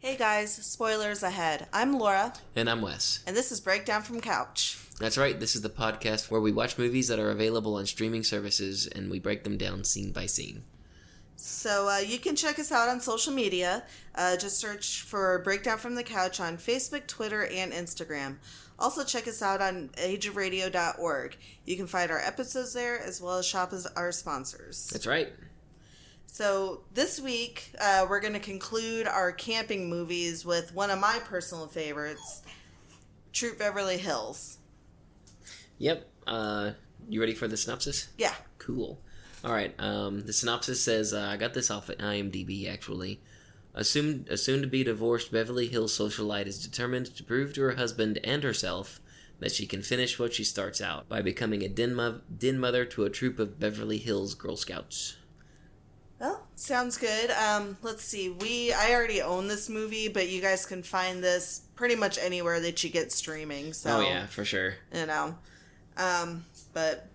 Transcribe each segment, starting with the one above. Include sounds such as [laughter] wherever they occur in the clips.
Hey guys, spoilers ahead. I'm Laura, And I'm Wes. and this is Breakdown from Couch. That's right, this is the podcast where we watch movies that are available on streaming services and we break them down scene by scene. So uh, you can check us out on social media. Uh, just search for Breakdown from the Couch on Facebook, Twitter, and Instagram. Also, check us out on ageofradio.org. You can find our episodes there as well as shop as our sponsors. That's right. So this week, uh, we're going to conclude our camping movies with one of my personal favorites, Troop Beverly Hills. Yep. Uh, you ready for the synopsis? Yeah. Cool. All right. Um, the synopsis says uh, I got this off at IMDb actually. Assumed, soon, a soon-to-be divorced Beverly Hills socialite is determined to prove to her husband and herself that she can finish what she starts out by becoming a den, mo- den mother to a troop of Beverly Hills Girl Scouts. Well, sounds good. Um, let's see. We I already own this movie, but you guys can find this pretty much anywhere that you get streaming. So oh yeah, for sure. you know. Um, but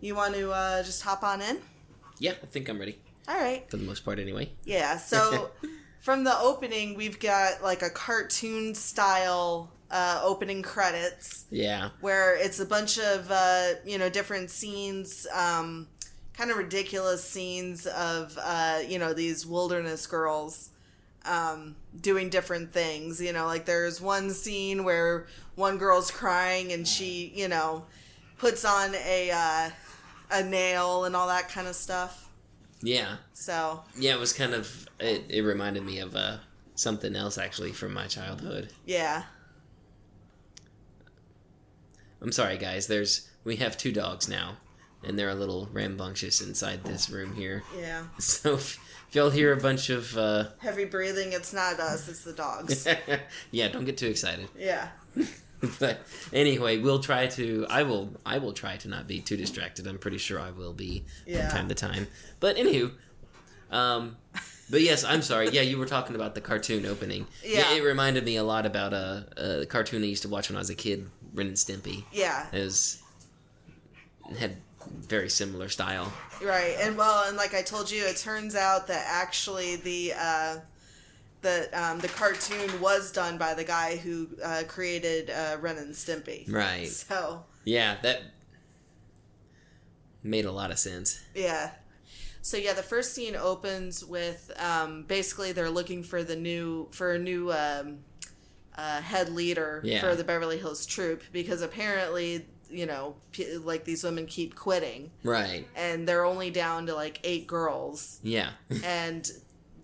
you want to uh, just hop on in? Yeah, I think I'm ready All right. for the most part anyway. Yeah. [laughs] So from the opening, we've got like a cartoon style uh, opening credits Yeah. where it's a bunch of uh, you know different scenes. Um, kind of ridiculous scenes of uh, you know these wilderness girls um, doing different things. You know, like there's one scene where one girl's crying and she you know puts on a uh, a nail and all that kind of stuff. Yeah. So Yeah, it was kind of it, it reminded me of uh something else actually from my childhood. yeah, I'm sorry guys, there's we have two dogs now and they're a little rambunctious inside this room here. yeah, [laughs] So if, if y'all hear a bunch of uh heavy breathing. It's not us. It's the dogs. [laughs] yeah, don't get too excited. yeah. [laughs] but anyway, we'll try to I will I will try to not be too distracted. I'm pretty sure I will be Yeah. from time to time. But anywho, um but yes, I'm sorry. Yeah, you were talking about the cartoon opening. Yeah. it reminded me a lot about a, a cartoon I used to watch when I was a kid, Ren and Stimpy. Yeah. It was had very similar style. Right, and well, and like I told you, it turns out that actually the uh, the um, the cartoon was done by the guy who uh, created uh, Ren and Stimpy. Right. So Yeah, that made a lot of sense. yeah, so yeah, the first scene opens with um, basically they're looking for the new for a new um, uh, head leader Yeah. for the Beverly Hills troop because apparently you know p- like these women keep quitting Right. and they're only down to like eight girls Yeah. [laughs] and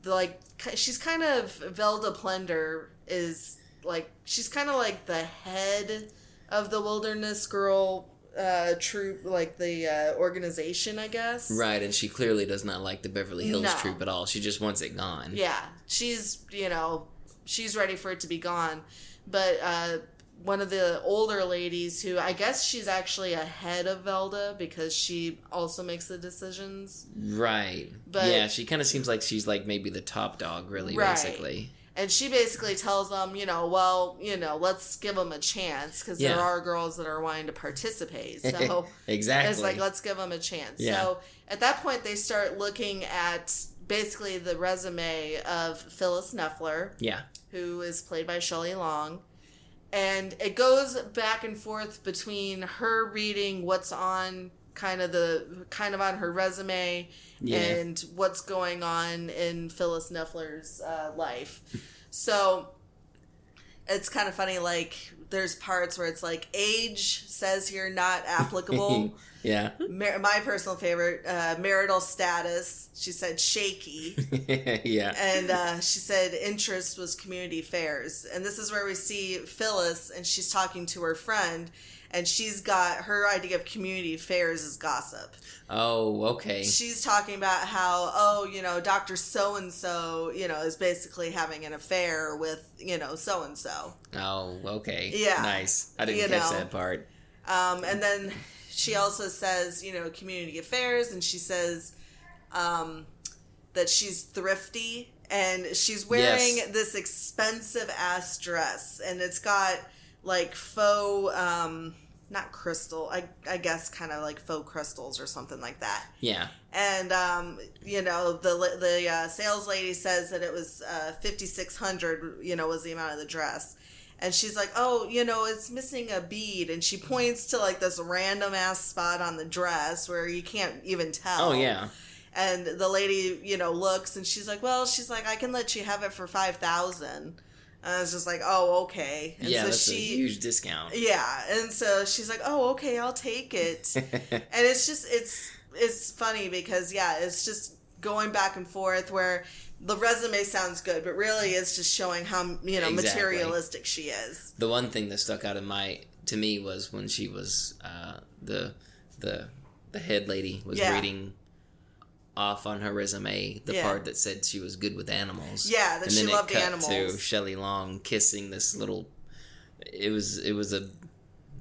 like she's kind of Velda Plendor is like she's kind of like the head of the Wilderness Girl uh troop like the uh, organization I guess. right, and she clearly does not like the Beverly Hills No. troop at all. She just wants it gone. Yeah, she's you know she's ready for it to be gone, but uh one of the older ladies who I guess she's actually ahead of Velda because she also makes the decisions. Right. But- yeah, she kind of seems like she's like maybe the top dog, really, Right. basically. And she basically tells them, you know, well, you know, let's give them a chance because there are girls that are wanting to participate. So [laughs] exactly. it's like, let's give them a chance. Yeah. So at that point, they start looking at basically the resume of Phyllis Nefler, yeah. who is played by Shelley Long. And it goes back and forth between her reading what's on kind of the kind of on her resume Yeah. and what's going on in Phyllis Nefler's uh, life. So it's kind of funny. Like there's parts where it's like age says here not applicable. [laughs] yeah. [laughs] Mar- my personal favorite, uh, marital status. She said shaky. [laughs] yeah. and uh, she said interest was community fairs and this is where we see phyllis and she's talking to her friend and she's got her idea of community fairs is gossip Oh, okay. she's talking about how oh you know dr so and so you know is basically having an affair with you know so and so Oh, okay. Yeah. Nice. I didn't You catch know. that part. Um, and then she also says, you know, community affairs, and she says um, that she's thrifty and she's wearing Yes. this expensive ass dress, and it's got like faux, um, not crystal, I I guess kind of like faux crystals or something like that. Yeah. And um, you know, the the uh, sales lady says that it was uh, fifty six hundred. You know, was the amount of the dress. And she's like, "Oh, you know, it's missing a bead," and she points to like this random ass spot on the dress where you can't even tell. Oh yeah. And the lady, you know, looks and she's like, "Well, she's like, I can let you have it for five thousand. And I was just like, "Oh, okay." And yeah, so that's she, a huge discount. yeah, and so she's like, "Oh, okay, I'll take it." [laughs] and it's just it's it's funny because yeah, it's just going back and forth where the resume sounds good, but really it's just showing how you know Exactly. materialistic she is. the one thing that stuck out in my to me was when she was uh, the the the head lady was Yeah. reading off on her resume the Yeah. part that said she was good with animals. Yeah, that and she then loved it cut animals. to Shelley Long kissing this little. It was it was a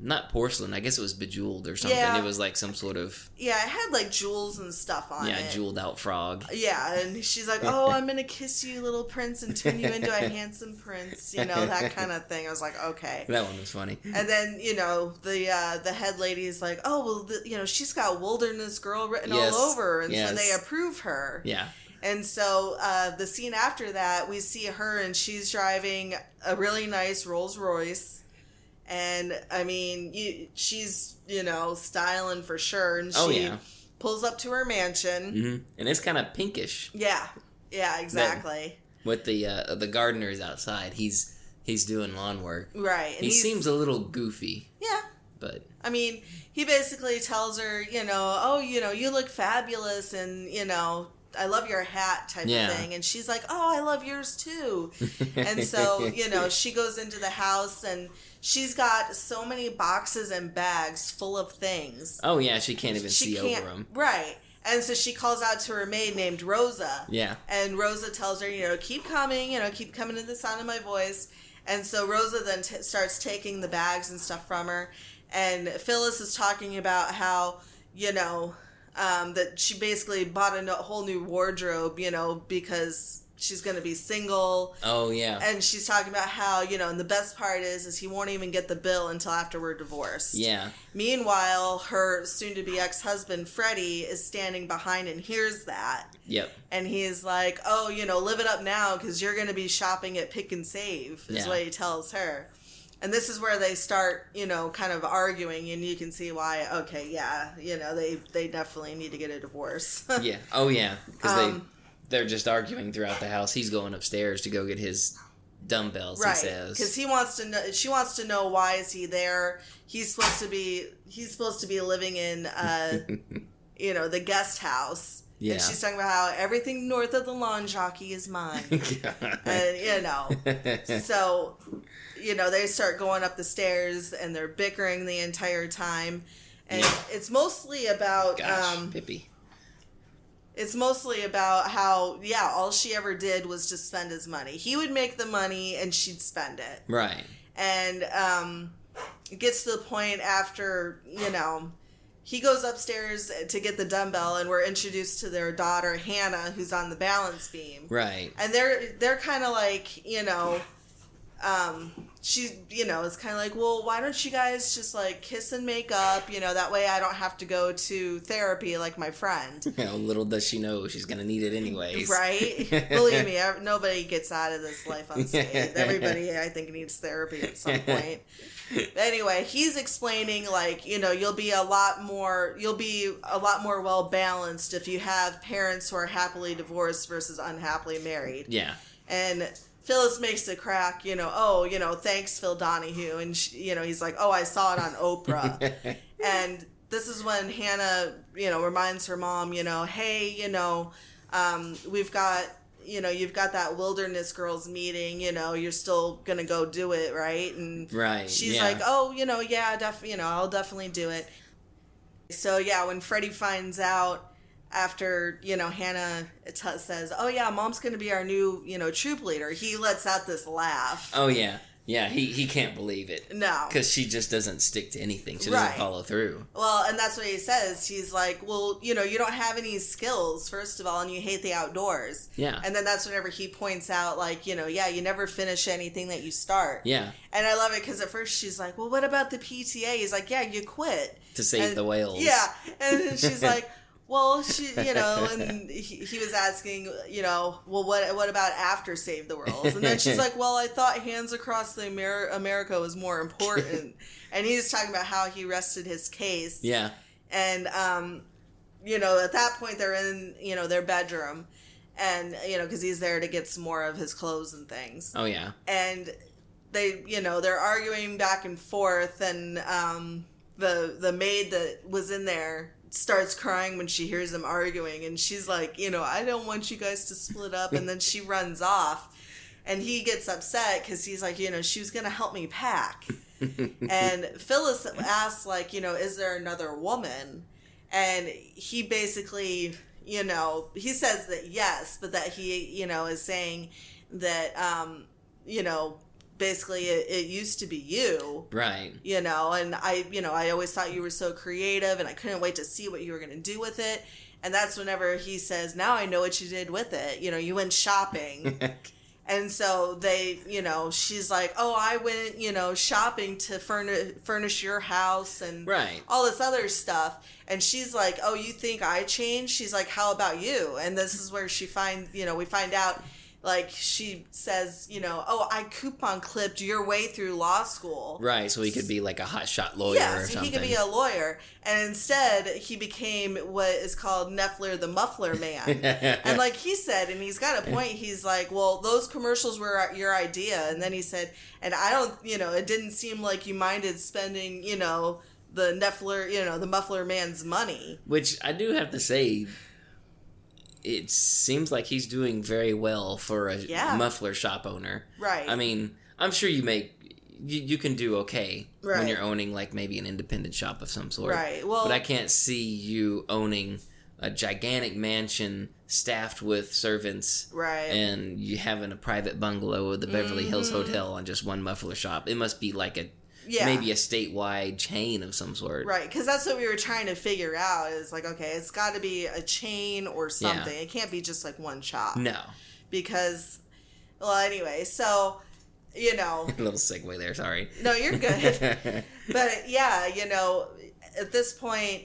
not porcelain. I guess it was bejeweled or something. Yeah. It was like some sort of Yeah, it had like jewels and stuff on yeah it. jeweled out frog. Yeah, and she's like, "Oh, I'm gonna kiss you, little prince, and turn you into a [laughs] handsome prince," you know that kind of thing. I was like, "Okay." That one was funny. And then you know the uh, the head lady is like, "Oh well, the, you know she's got wilderness girl written Yes, all over," and so they approve her. Yeah. And so uh, the scene after that, we see her and she's driving a really nice Rolls Royce. And I mean, you, she's you know styling for sure, and she Oh yeah. pulls up to her mansion. hmm And it's kind of pinkish Yeah, yeah, exactly. with the uh, the gardeners outside. He's he's doing lawn work. Right. And He seems a little goofy, yeah. but I mean, he basically tells her, you know, oh, you know, you look fabulous, and you know, I love your hat, type Yeah. of thing. And she's like, oh, I love yours too. [laughs] and so you know she goes into the house and she's got so many boxes and bags full of things. Oh yeah, she can't even she see can't over them. right. And so she calls out to her maid named rosa. Yeah. and rosa tells her you know keep coming you know keep coming to the sound of my voice. And so rosa then t- starts taking the bags and stuff from her. And phyllis is talking about how you know um, that she basically bought a whole new wardrobe you know because she's going to be single Oh yeah. and she's talking about how you know and the best part is is he won't even get the bill until after we're divorced yeah. meanwhile her soon-to-be ex-husband freddie is standing behind and hears that Yep. and he's like oh you know live it up now because you're going to be shopping at pick and save is Yeah. what he tells her and this is where they start you know kind of arguing and you can see why okay yeah you know they they definitely need to get a divorce [laughs] Yeah. Oh yeah. Because Um, they they're just arguing throughout the house. He's going upstairs to go get his dumbbells. right He because he wants to know she wants to know why is he there he's supposed to be he's supposed to be living in uh [laughs] you know the guest house Yeah. and she's talking about how everything north of the lawn jockey is mine [laughs] and you know [laughs] so you know they start going up the stairs and they're bickering the entire time and Yeah. it's mostly about Gosh, um Pippi. It's mostly about how yeah all she ever did was just spend his money he would make the money and she'd spend it Right. and um, it gets to the point after you know he goes upstairs to get the dumbbell and we're introduced to their daughter hannah who's on the balance beam Right. and they're they're kind of like you know um she you know is kind of like well why don't you guys just like kiss and make up you know that way i don't have to go to therapy like my friend [laughs] You know, little does she know she's gonna need it anyways. Right? [laughs] Believe me, nobody gets out of this life unscathed. Everybody, I think, needs therapy at some point. [laughs] Anyway, he's explaining like you know you'll be a lot more you'll be a lot more well balanced if you have parents who are happily divorced versus unhappily married. Yeah. And Phyllis makes the crack, you know, oh, you know, thanks Phil Donahue, and she, you know he's like, oh, I saw it on Oprah. and this is when Hannah, you know, reminds her mom, you know, hey, you know, um, we've got, you know, you've got that wilderness girls meeting, you know, you're still gonna go do it, right? And Right. she's yeah. like, oh, you know, yeah, def, you know, I'll definitely do it. So yeah, when Freddie finds out after you know Hannah t- says, "Oh yeah, mom's gonna be our new you know troop leader," he lets out this laugh. Oh yeah. Yeah, he, he can't believe it. No. Because she just doesn't stick to anything. She doesn't Right. follow through. Well, and that's what he says. He's like, well, you know, you don't have any skills, first of all, and you hate the outdoors. Yeah. And then that's whenever he points out, like, you know, yeah, you never finish anything that you start. Yeah. And I love it because at first she's like, well, what about the PTA? He's like, yeah, you quit. To save And- the whales. Yeah. And then she's [laughs] like, well, she, you know, and he, he was asking, you know, well, what what about after Save the World? And then she's like, well, I thought Hands Across the Amer- America was more important. [laughs] and he was talking about how he rested his case Yeah. and um, you know at that point they're in you know their bedroom and you know because he's there to get some more of his clothes and things Oh, yeah. and they you know they're arguing back and forth and um, the the maid that was in there starts crying when she hears them arguing and she's like you know i don't want you guys to split up and then she runs off and he gets upset because he's like you know she was gonna help me pack [laughs] and Phyllis asks, like, you know, is there another woman? And he basically, you know, he says that yes, but that he, you know, is saying that, um, you know, basically it, it used to be you, right. you know, and I, you know, I always thought you were so creative and I couldn't wait to see what you were going to do with it. And that's whenever he says, now I know what you did with it. You know, you went shopping. [laughs] And so they, you know, she's like, "Oh, I went, you know, shopping to furnish furnish your house and Right. all this other stuff." And she's like, "Oh, you think I changed?" She's like, "How about you?" And this is where she find, you know, we find out like she says, you know, "Oh, I coupon clipped your way through law school." Right. So he could be like a hotshot lawyer Yeah, or so something. he could be a lawyer, and instead he became what is called Nefler the Muffler Man. [laughs] and like he said, and he's got a point. He's like, "Well, those commercials were your idea," and then he said, "And I don't, you know, it didn't seem like you minded spending, you know." The Nefler, you know, the muffler man's money. Which I do have to say, it seems like he's doing very well for a Yeah. muffler shop owner. Right. I mean, I'm sure you make you, you can do okay when you're owning like maybe an independent shop of some sort. Right, well- but I can't see you owning a gigantic mansion staffed with servants Right. and you having a private bungalow with the Beverly Hills mm-hmm. Hotel on just one muffler shop. It must be like a Yeah. maybe a statewide chain of some sort. Right, because that's what we were trying to figure out. Is like, okay, it's got to be a chain or something. It can't be just like one shop. No. Because, well, anyway, so you know, [laughs] A little segue there, sorry. no, you're good. [laughs] but yeah, you know, at this point,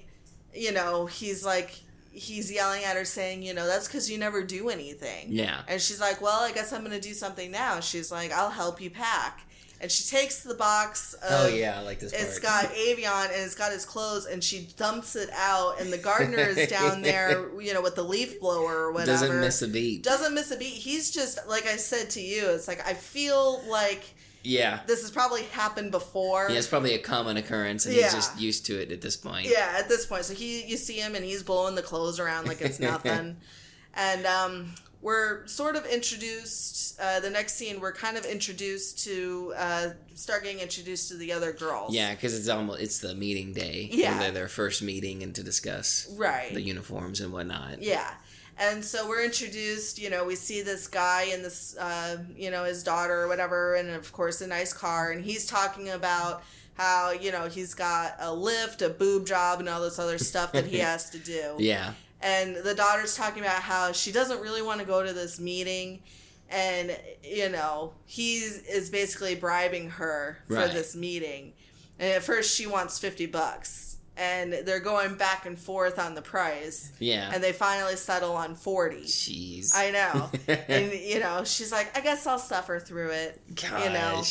you know, he's like, he's yelling at her saying, you know, that's because you never do anything. Yeah. And she's like, well, I guess I'm going to do something now. She's like, I'll help you pack. And she takes the box of. Oh yeah, I like this part. It's got Avion and it's got his clothes, and she dumps it out, and the gardener is down [laughs] there, you know, with the leaf blower or whatever. Doesn't miss a beat. Doesn't miss a beat. He's just like I said to you. It's like I feel like yeah. this has probably happened before. Yeah, it's probably a common occurrence, and Yeah. he's just used to it at this point. Yeah, at this point. So he, you see him, and he's blowing the clothes around like it's [laughs] nothing. and um, we're sort of introduced. Uh, the next scene, we're kind of introduced to uh, start getting introduced to the other girls. Yeah, because it's almost it's the meeting day. Yeah. They're their first meeting and to discuss Right. the uniforms and whatnot. Yeah. And so we're introduced, you know, we see this guy and this, uh, you know, his daughter or whatever, and of course a nice car, and he's talking about how, you know, he's got a lift, a boob job, and all this other stuff that he [laughs] has to do. Yeah. And the daughter's talking about how she doesn't really want to go to this meeting, and, you know, he is basically bribing her for Right. this meeting. And at first she wants 50 bucks. And they're going back and forth on the price Yeah. and they finally settle on 40 Jeez. i know [laughs] and you know she's like i guess i'll suffer through it Gosh. you know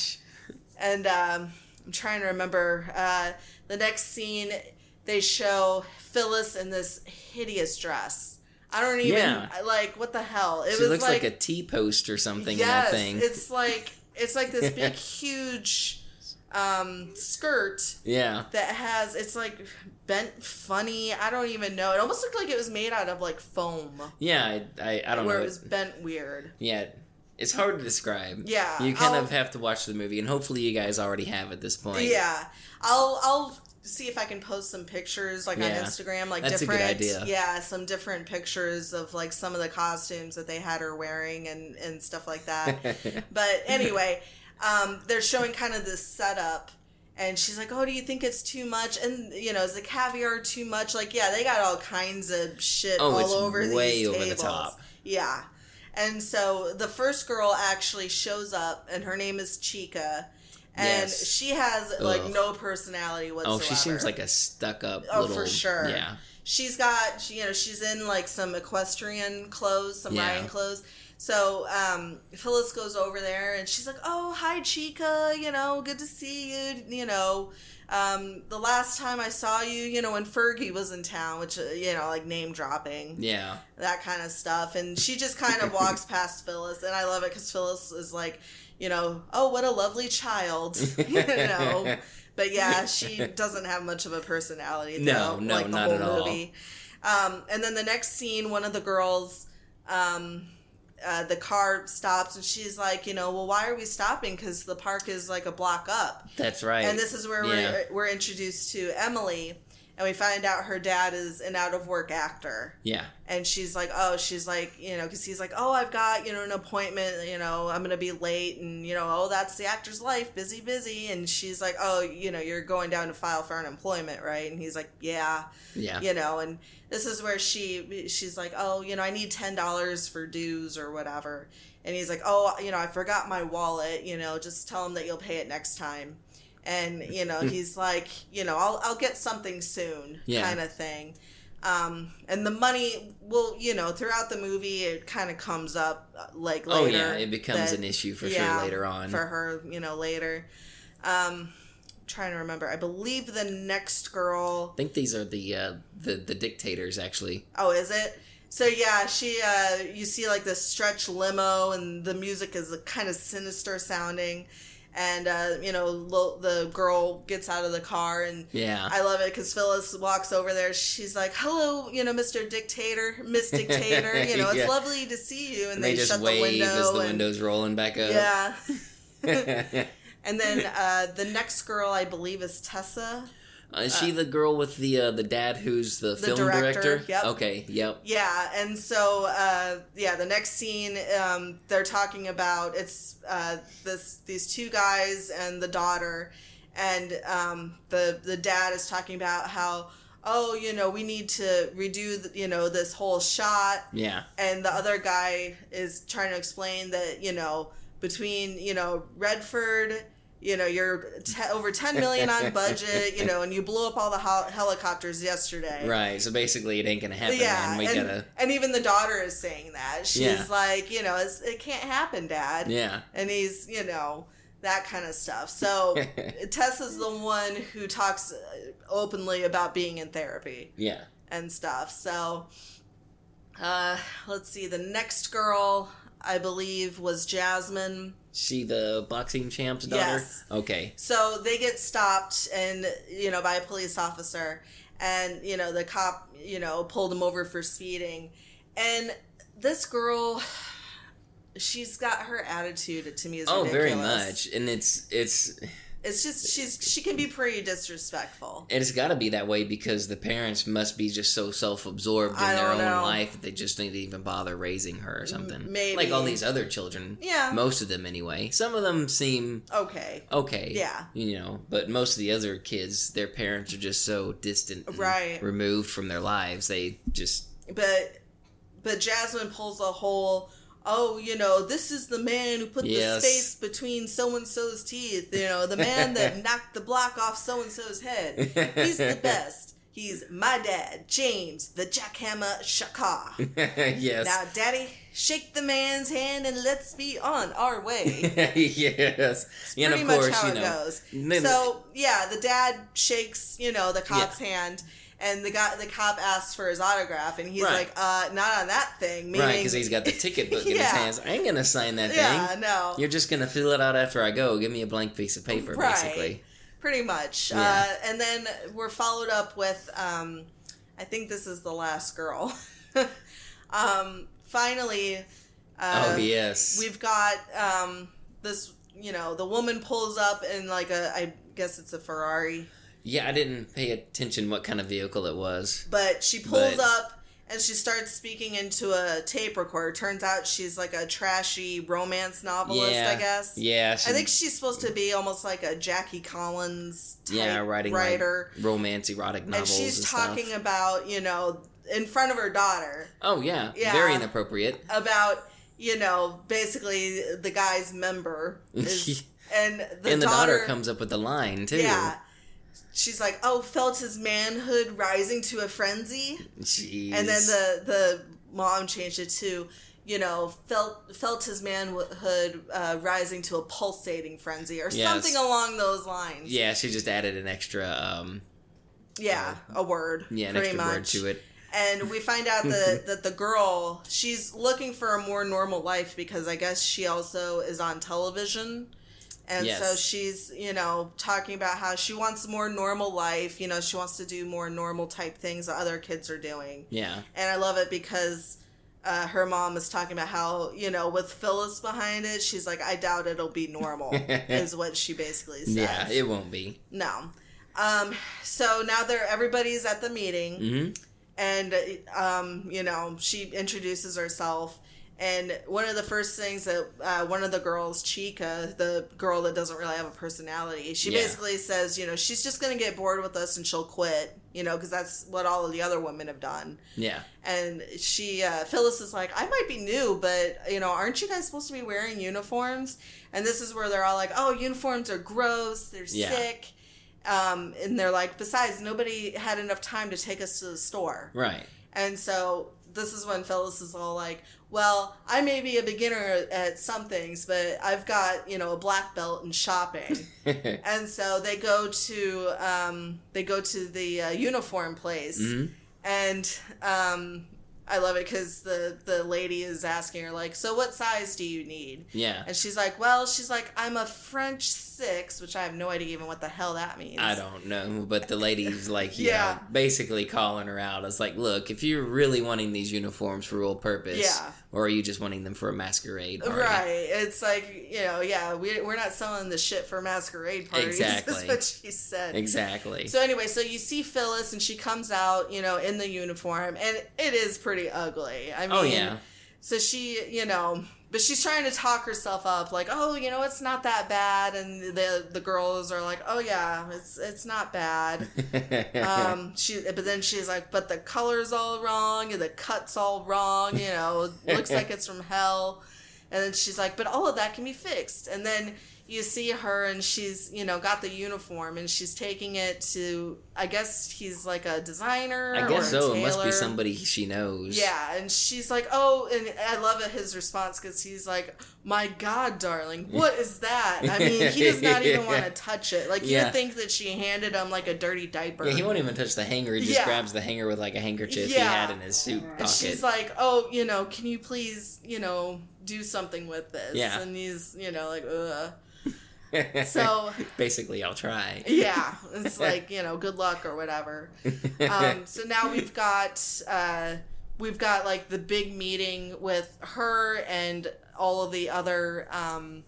and um, i'm trying to remember uh, the next scene they show phyllis in this hideous dress i don't even Yeah. like what the hell it she was looks like, like, a T post or something yes in that thing. it's like it's like this big [laughs] huge um, skirt yeah. that has it's like bent funny i don't even know it almost looked like it was made out of like foam Yeah, I, I, I don't where know. it was bent weird. yeah, it's hard to describe. Yeah, You kind I'll- of have to watch the movie, and hopefully you guys already have at this point. Yeah, I'll I'll see if I can post some pictures like Yeah, on Instagram, like that's different. Yeah, some different pictures of like some of the costumes that they had her wearing and and stuff like that. [laughs] but anyway. um, they're showing kind of this setup. And she's like, "Oh, do you think it's too much?" And you know, is the caviar too much? Like, yeah, they got all kinds of shit Oh, all it's over way these over the top. Yeah, and so the first girl actually shows up, and her name is Chica, and Yes. she has like no personality whatsoever. Oh, she seems like a stuck up Oh, little. for sure. Yeah. she's got you know she's in like some equestrian clothes some Yeah. riding clothes so um phyllis goes over there and she's like oh hi chica you know good to see you you know um the last time i saw you you know when fergie was in town which uh, you know like name dropping Yeah. that kind of stuff and she just kind of walks past phyllis and i love it because phyllis is like you know oh what a lovely child [laughs] you know but yeah she [laughs] doesn't have much of a personality No, though, no, like the not whole at all. movie um, and then the next scene one of the girls um, uh, the car stops and she's like you know well why are we stopping because the park is like a block up That's right. and this is where Yeah. we're, we're introduced to emily and we find out her dad is an out of work actor. Yeah. and she's like oh she's like you know because he's like oh i've got you know an appointment you know i'm gonna be late and you know oh that's the actor's life busy busy. And she's like oh you know you're going down to file for unemployment right? And he's like yeah. Yeah. you know and this is where she she's like oh you know i need ten dollars for dues or whatever. And he's like oh you know i forgot my wallet you know just tell him that you'll pay it next time and you know he's like you know i'll, I'll get something soon Yeah. kind of thing um, and the money will you know throughout the movie it kind of comes up uh, like later Oh yeah, it becomes that- an issue for yeah, sure later on. for her you know later um trying to remember i believe the next girl I think these are the uh, the the dictators actually. Oh, is it? So yeah, she uh you see like the stretch limo and the music is kind of sinister sounding and uh you know lo- the girl gets out of the car and Yeah. I love it cuz Phyllis walks over there she's like, "Hello, you know, Mr. Dictator, Miss Dictator, [laughs] you know, it's Yeah. lovely to see you." And, and they, they just shut wave the window as the and- window's rolling back up. Yeah. [laughs] [laughs] and then uh the next girl I believe is Tessa. Is she the girl with the uh, the dad who's the, film director, director? yep. Okay. Yep. Yeah, and so uh, yeah, the next scene um, they're talking about it's uh, this these two guys and the daughter, and um, the the dad is talking about how oh you know we need to redo the, you know this whole shot, Yeah. and the other guy is trying to explain that you know between you know Redford. You know, you're te- over 10 million on budget, you know, and you blew up all the hel- helicopters yesterday Right. So basically, it ain't gonna happen. yeah, and, gotta. and even the daughter is saying that. She's Yeah. like, you know, it's, it can't happen, Dad. Yeah. And he's, you know, that kind of stuff. So [laughs] Tessa's the one who talks uh, openly about being in therapy Yeah. and stuff. So, uh, let's see. The next girl, I believe, was Jasmine. She the boxing champ's daughter. Yes. Okay. So they get stopped and you know by a police officer and you know the cop you know pulled him over for speeding and this girl she's got her attitude to me is Oh, very much, and it's it's It's just she's she can be pretty disrespectful. And it's got to be that way because the parents must be just so self-absorbed in their own know. life that they just didn't even bother raising her or something. maybe. like all these other children. Yeah. Most of them, anyway. Some of them seem Okay. okay. Yeah. You know, but most of the other kids, their parents are just so distant, and Right. Removed from their lives, they just But but Jasmine pulls a whole oh, you know, this is the man who put Yes. the space between so and so's teeth. You know, the man that [laughs] knocked the block off so and so's head. He's the [laughs] best. He's my dad, James, the jackhammer Shaka. [laughs] yes. Now, Daddy, shake the man's hand and let's be on our way. yes. and Pretty of much course, how you it know. goes. So yeah, the dad shakes, you know, the cop's hand, and the guy, the cop asks for his autograph, and he's Right. like, "Uh, not on that thing." Meaning, right, because he's got the ticket book in [laughs] his hands. I ain't gonna sign that yeah, thing. no, You're just gonna fill it out after I go. Give me a blank piece of paper, Right. basically. pretty much. Yeah. Uh, and then we're followed up with, um, I think this is the last girl. [laughs] um, finally, uh, oh yes. we've got um, this. You know, the woman pulls up in like a, I guess it's a Ferrari. Yeah, I didn't pay attention what kind of vehicle it was. but she pulls But- up and she starts speaking into a tape recorder. Turns out she's like a trashy romance novelist, yeah, I guess. Yeah, I think she's supposed to be almost like a Jackie Collins type yeah, writing writer. like romance erotic and she's and talking stuff. about, you know, in front of her daughter Oh yeah, Yeah. very inappropriate. about, you know, basically the guy's member [laughs] is and the and the daughter, daughter, comes up with the line too. Yeah. She's like, "Oh, felt his manhood rising to a frenzy." Jeez. And then the the mom changed it to, you know, felt felt his manhood uh, rising to a pulsating frenzy or Yes. something along those lines. yeah, she just added an extra um Yeah, a word. yeah, an extra much. word to it. And we find out that [laughs] that the girl she's looking for a more normal life because I guess she also is on television. And so she's, you know, talking about how she wants more normal life. You know, she wants to do more normal type things that other kids are doing. Yeah. And I love it because uh, her mom is talking about how, you know, with Phyllis behind it, she's like, I doubt it'll be normal, [laughs] is what she basically says. Yeah, it won't be. no. Um, so now they're everybody's at the meeting, hmm and um, you know, she introduces herself. And one of the first things that uh, one of the girls, Chica, the girl that doesn't really have a personality, she Yeah. basically says, you know, she's just going to get bored with us and she'll quit, you know, because that's what all of the other women have done Yeah. and she uh, phyllis is like i might be new but you know aren't you guys supposed to be wearing uniforms and this is where they're all like oh uniforms are gross they're Yeah. sick um, and they're like besides nobody had enough time to take us to the store Right. and so this is when phyllis is all like well i may be a beginner at some things but i've got you know a black belt in shopping [laughs] and so they go to um, they go to the uh, uniform place Mhm. and um, I love it because the the lady is asking her like, "So what size do you need?" yeah. And she's like, "Well, she's like, I'm a French six, which I have no idea even what the hell that means." I don't know, but the lady's like, [laughs] yeah, basically calling her out. It's like, look, if you're really wanting these uniforms for real purpose, Yeah. or are you just wanting them for a masquerade party? Right. It's like you know, yeah, we we're not selling the shit for masquerade parties. [laughs] Exactly. That's what she said. Exactly. So anyway, so you see Phyllis, and she comes out, you know, in the uniform, and it is pretty ugly. I mean, oh yeah. So she, you know, but she's trying to talk herself up, like, oh, you know, it's not that bad, and the the girls are like, oh yeah, it's it's not bad. [laughs] um, she, but then she's like, but the color's all wrong, and the cut's all wrong. You know, looks like it's from hell. And then she's like, but all of that can be fixed. And then you see her, and she's, you know, got the uniform, and she's taking it to, I guess he's like a designer. I guess so. It must be somebody she knows. Yeah, and she's like, "Oh," and I love it, his response because he's like, "My God, darling, what is that?" I mean, he does not even want to [laughs] touch it. Like Yeah. you'd think that she handed him like a dirty diaper. Yeah, he won't even touch the hanger. He just Yeah. grabs the hanger with like a handkerchief he had in his suit pocket and she's like, "Oh, you know, can you please, you know, do something with this?" Yeah. and he's, you know, like, "Ugh." So- [laughs] basically, I'll try. Yeah, it's [laughs] like you know, good luck or whatever. um, so now we've got uh, we've got like the big meeting with her and all of the other um,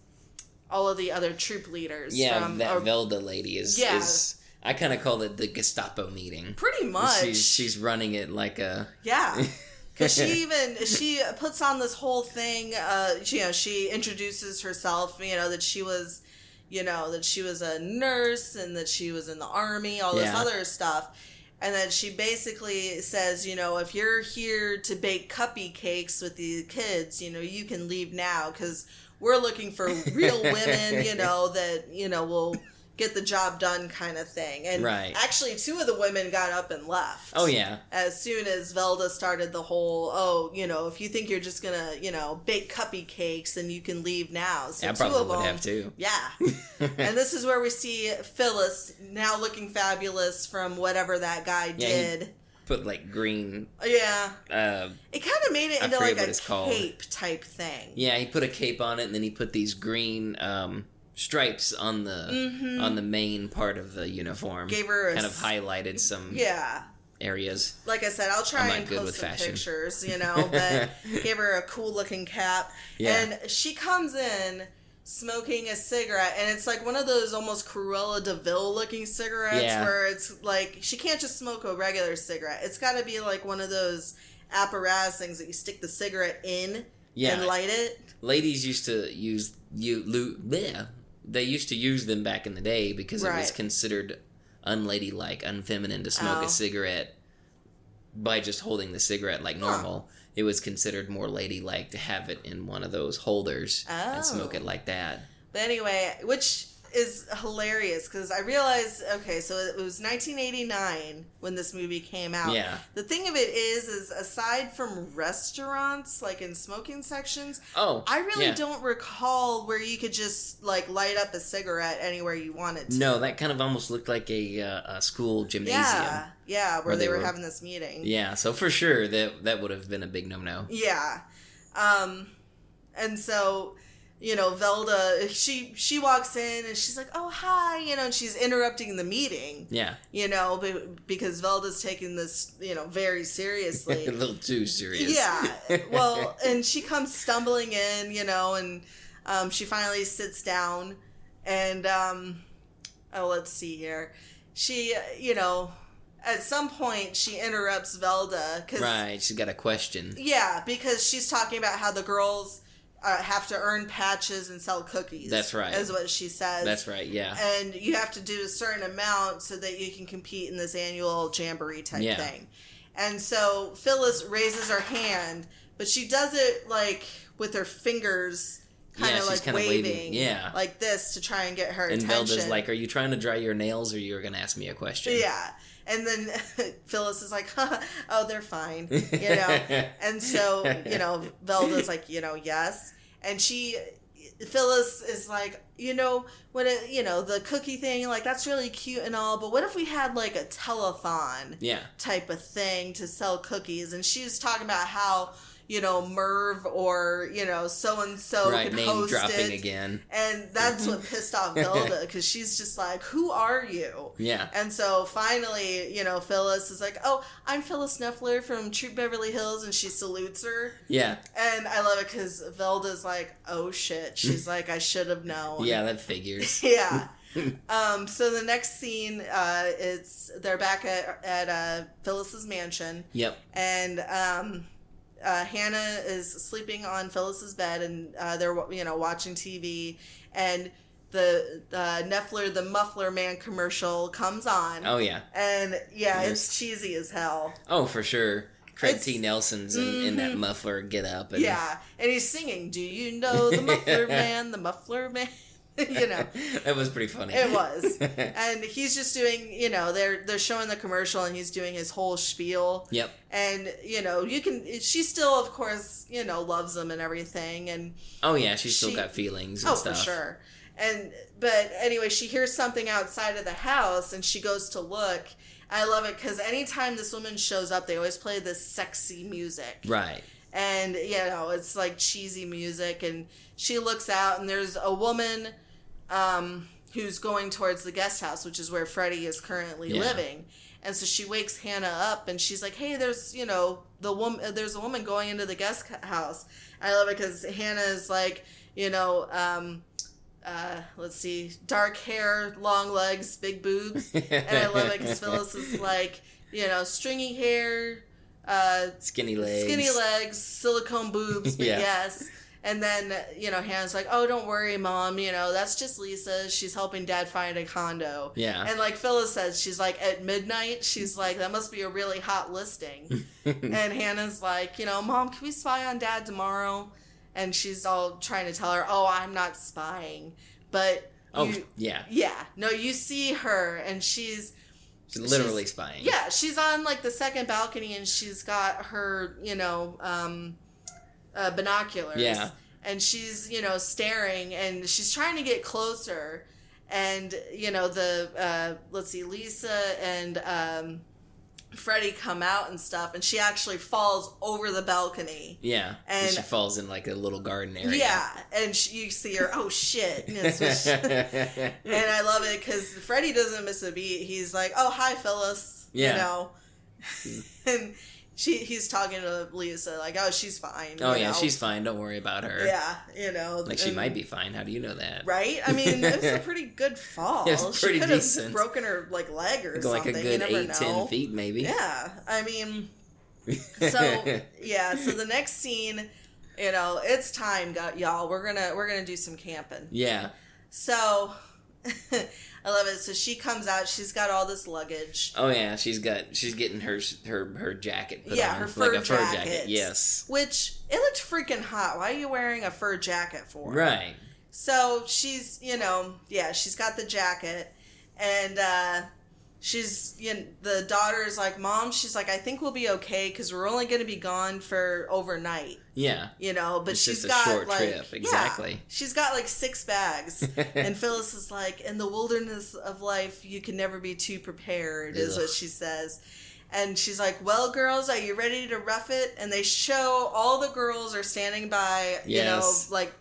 all of the other troop leaders. yeah, from, that or- Velda lady is. Yeah. is I kind of call it the Gestapo meeting. pretty much. She's she's running it like a. yeah. [laughs] Because she even she puts on this whole thing. Uh, she, you know, she introduces herself. You know that she was, you know, that she was a nurse and that she was in the army. All this Yeah. other stuff. And then she basically says, you know, if you're here to bake cuppy cakes with the kids, you know, you can leave now because we're looking for real women, you [laughs] know, that you know will get the job done, kind of thing. And Right. actually, two of the women got up and left Oh yeah, as soon as Velda started the whole, oh, you know, if you think you're just gonna, you know, bake cuppy cakes, then you can leave now. So I two of them, have too. yeah. [laughs] and this is where we see Phyllis now looking fabulous from whatever that guy Yeah, did. Put like green. yeah, Uh, it kind of made it into like a it's called. cape type thing. yeah, he put a cape on it, and then he put these green um, stripes on the on the main part of the uniform. Mm-hmm. Gave her a kind of highlighted some Yeah, areas. like I said, I'll try and post some fashion. pictures, you [laughs] know, but gave her a cool looking cap. Yeah. And she comes in smoking a cigarette, and it's like one of those almost Cruella de Vil looking cigarettes Yeah. where it's like she can't just smoke a regular cigarette. It's got to be like one of those apparatus things that you stick the cigarette in Yeah, and light it. ladies used to use you bleh. They used to use them back in the day because it was considered unladylike, unfeminine to smoke Oh. a cigarette by just holding the cigarette like normal. It was considered more ladylike to have it in one of those holders and smoke Oh. it like that. But anyway, which is hilarious because I realized okay, so it was 1989 when this movie came out. Yeah. The thing of it is, is aside from restaurants, like in smoking sections, Oh, I really yeah. don't recall where you could just like light up a cigarette anywhere you wanted to. No, that kind of almost looked like a, uh, a school gymnasium. Yeah, yeah, where, Where they, they were, were- having this meeting. Yeah, so for sure that that would have been a big no no. Yeah. Um and so, you know, Velda she she walks in and she's like, "Oh, hi," you know, and she's interrupting the meeting, Yeah, you know, be- because Velda's taking this, you know, very seriously. [laughs] a little too serious. Yeah. [laughs] Well, and she comes stumbling in, you know, and um, she finally sits down, and um, oh, let's see here. She, you know, at some point she interrupts Velda because right. She's got a question. yeah, because she's talking about how the girls uh, have to earn patches and sell cookies. That's right. Is what she says. That's right. Yeah. And you have to do a certain amount so that you can compete in this annual jamboree type Yeah. thing. And so Phyllis raises her hand, but she does it like with her fingers, kind Yeah, of like waving, waving, yeah. like this to try and get her And attention. Velda's like, "Are you trying to dry your nails, or you're gonna ask me a question?" Yeah. And then [laughs] Phyllis is like, huh, oh, they're fine, you [laughs] know? and so, you know, Velda's like, you know, yes. And she, Phyllis is like, you know, when it, you know, the cookie thing, like, that's really cute and all, but what if we had like a telethon Yeah. type of thing to sell cookies? And she's talking about how, you know, Merv or, you know, so and so right. could Name host dropping it. again. And that's what pissed off [laughs] Velda because she's just like, who are you? Yeah. And so finally, you know, Phyllis is like, "Oh, I'm Phyllis Nefler from Troop Beverly Hills," and she salutes her. Yeah. And I love it because Velda's like, "Oh shit!" She's like, "I should have known." Yeah. That figures. [laughs] yeah. [laughs] um. So the next scene, uh, it's they're back at at uh, Phyllis's mansion, Yep. and um, uh, Hannah is sleeping on Phyllis's bed, and uh, they're you know watching TV, and the uh, Nefler the Muffler Man commercial comes on. Oh yeah. And yeah, Yes. it's cheesy as hell. Oh for sure. Craig It's- T. Nelson's in, in that Mhm. muffler get up. And, Yeah, and he's singing, "Do you know the [laughs] muffler man? The muffler man." [laughs] you know, [laughs] that was pretty funny. it was, [laughs] and he's just doing. You know, they're they're showing the commercial, and he's doing his whole spiel. yep. And you know, you can. She still, of course, you know, loves him and everything, and Oh yeah. She's still She- got feelings and oh, stuff. for sure. And but anyway, she hears something outside of the house, and she goes to look. I love it because anytime this woman shows up, they always play this sexy music. Right. And you know it's like cheesy music. And she looks out and there's a woman um, who's going towards the guest house which is where freddie is currently Yeah. living. And so she wakes hannah up and she's like hey there's you know the woman there's a woman going into the guest house. I love it because hannah is like you know um, uh, let's see dark hair long legs big boobs. [laughs] And i love it because phyllis is like you know stringy hair uh, Skinny legs. skinny legs, silicone boobs, [laughs] but Yeah. yes. And then, you know, Hannah's like, oh, don't worry, mom. You know, that's just Lisa. She's helping dad find a condo. Yeah. And like Phyllis says, she's like, at midnight, she's like, that must be a really hot listing. [laughs] and Hannah's like, you know, mom, can we spy on dad tomorrow? And she's all trying to tell her, oh, I'm not spying. But, oh you, yeah. yeah. No, you see her, and she's, She's literally spying. yeah, she's on like the second balcony and she's got her, you know, um, uh, binoculars. Yeah. And she's, you know, staring and she's trying to get closer. And, you know, the, uh, let's see, Lisa and um, Freddie come out and stuff. And she actually falls over the balcony. Yeah. And she falls in like a little garden area. Yeah. And she, you see her, oh shit. [laughs] And, and I love it because Freddie doesn't miss a beat. He's like, "Oh, hi, Phyllis." Yeah. You know, [laughs] and she he's talking to Lisa like, "Oh, she's fine." oh yeah, know? she's fine. Don't worry about her. yeah, you know, Like she might be fine. How do you know that? right. I mean, it was a [laughs] pretty good fall. It was pretty she could have decent. broken her like leg or like something. a good eight, know. ten feet maybe. Yeah, I mean, [laughs] so yeah, so the next scene, you know, it's time, y'all. We're gonna we're gonna do some camping. yeah. So [laughs] I love it. So she comes out. She's got all this luggage, Oh yeah, she's got she's getting her her her jacket put Yeah, on her like fur a fur jacket. jacket. Yes. which it looked freaking hot. Why are you wearing a fur jacket for? Right. So she's, you know, yeah, she's got the jacket, and uh, she's, you know, the daughter is like, Mom, she's like, I think we'll be okay because we're only going to be gone for overnight, Yeah. you know. But It's she's got short like, trip, yeah, exactly. she's got like six bags, [laughs] and Phyllis is like, in the wilderness of life, you can never be too prepared, is Ugh. what she says. And she's like, "Well, girls, are you ready to rough it?" And they show all the girls are standing by, you Yes. know, like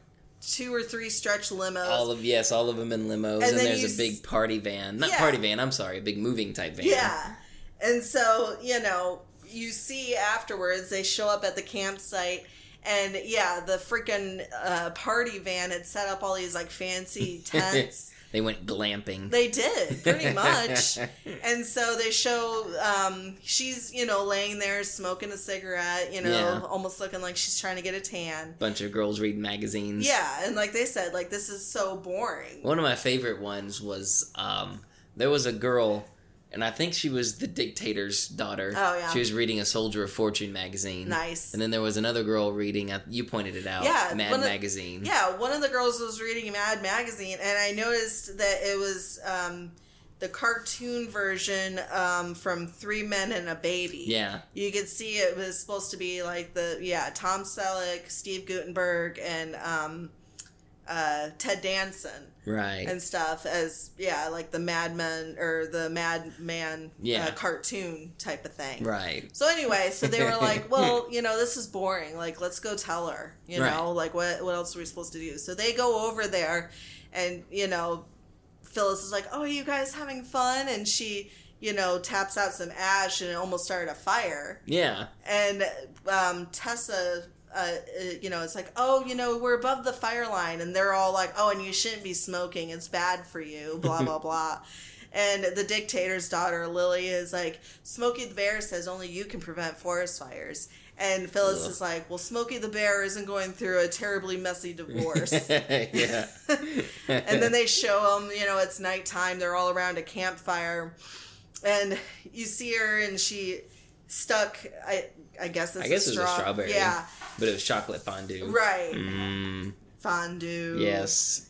two or three stretch limos. all of yes, all of them in limos, And and, there's a big party van, not Yeah. party van. I'm sorry, a big moving type van. Yeah. And so, you know, you see afterwards they show up at the campsite and yeah, the freaking uh, party van had set up all these like fancy [laughs] tents. They went glamping. they did, pretty [laughs] much. and so they show um, she's, you know, laying there smoking a cigarette, you know, Yeah. almost looking like she's trying to get a tan. Bunch of girls reading magazines. Yeah, and like they said, like this is so boring. One of my favorite ones was um, there was a girl, and I think she was the dictator's daughter. Oh, yeah. She was reading a Soldier of Fortune magazine. Nice. And then there was another girl reading. You pointed it out. Yeah, Mad of- magazine. Yeah, one of the girls was reading Mad Magazine, and I noticed that it was um, the cartoon version um, from Three Men and a Baby. Yeah. You could see it was supposed to be like the, yeah, Tom Selleck, Steve Guttenberg, and um, uh, Ted Danson Right. and stuff as, yeah, like the Mad Men or the Mad Man Yeah. uh, cartoon type of thing. right. So anyway, so they were like, [laughs] "Well, you know, this is boring. Like, let's go tell her. You Right. know, like what what else are we supposed to do?" So they go over there, and you know, Phyllis is like, "Oh, you guys having fun?" And she, you know, taps out some ash, and it almost started a fire. Yeah. And um, Tessa. Uh, uh, you know, it's like, oh, you know, we're above the fire line, and they're all like, oh, and you shouldn't be smoking; it's bad for you, [laughs] blah blah blah. And the dictator's daughter, Lily, is like, Smokey the Bear says only you can prevent forest fires. And Phyllis Ugh. is like, well, Smokey the Bear isn't going through a terribly messy [laughs] divorce. yeah. [laughs] and then they show them, you know, it's nighttime. They're all around a campfire. And you see her, and she stuck, I, I guess it's I guess a it was a strawberry. Yeah, But it was chocolate fondue. right. Mm, Fondue. yes.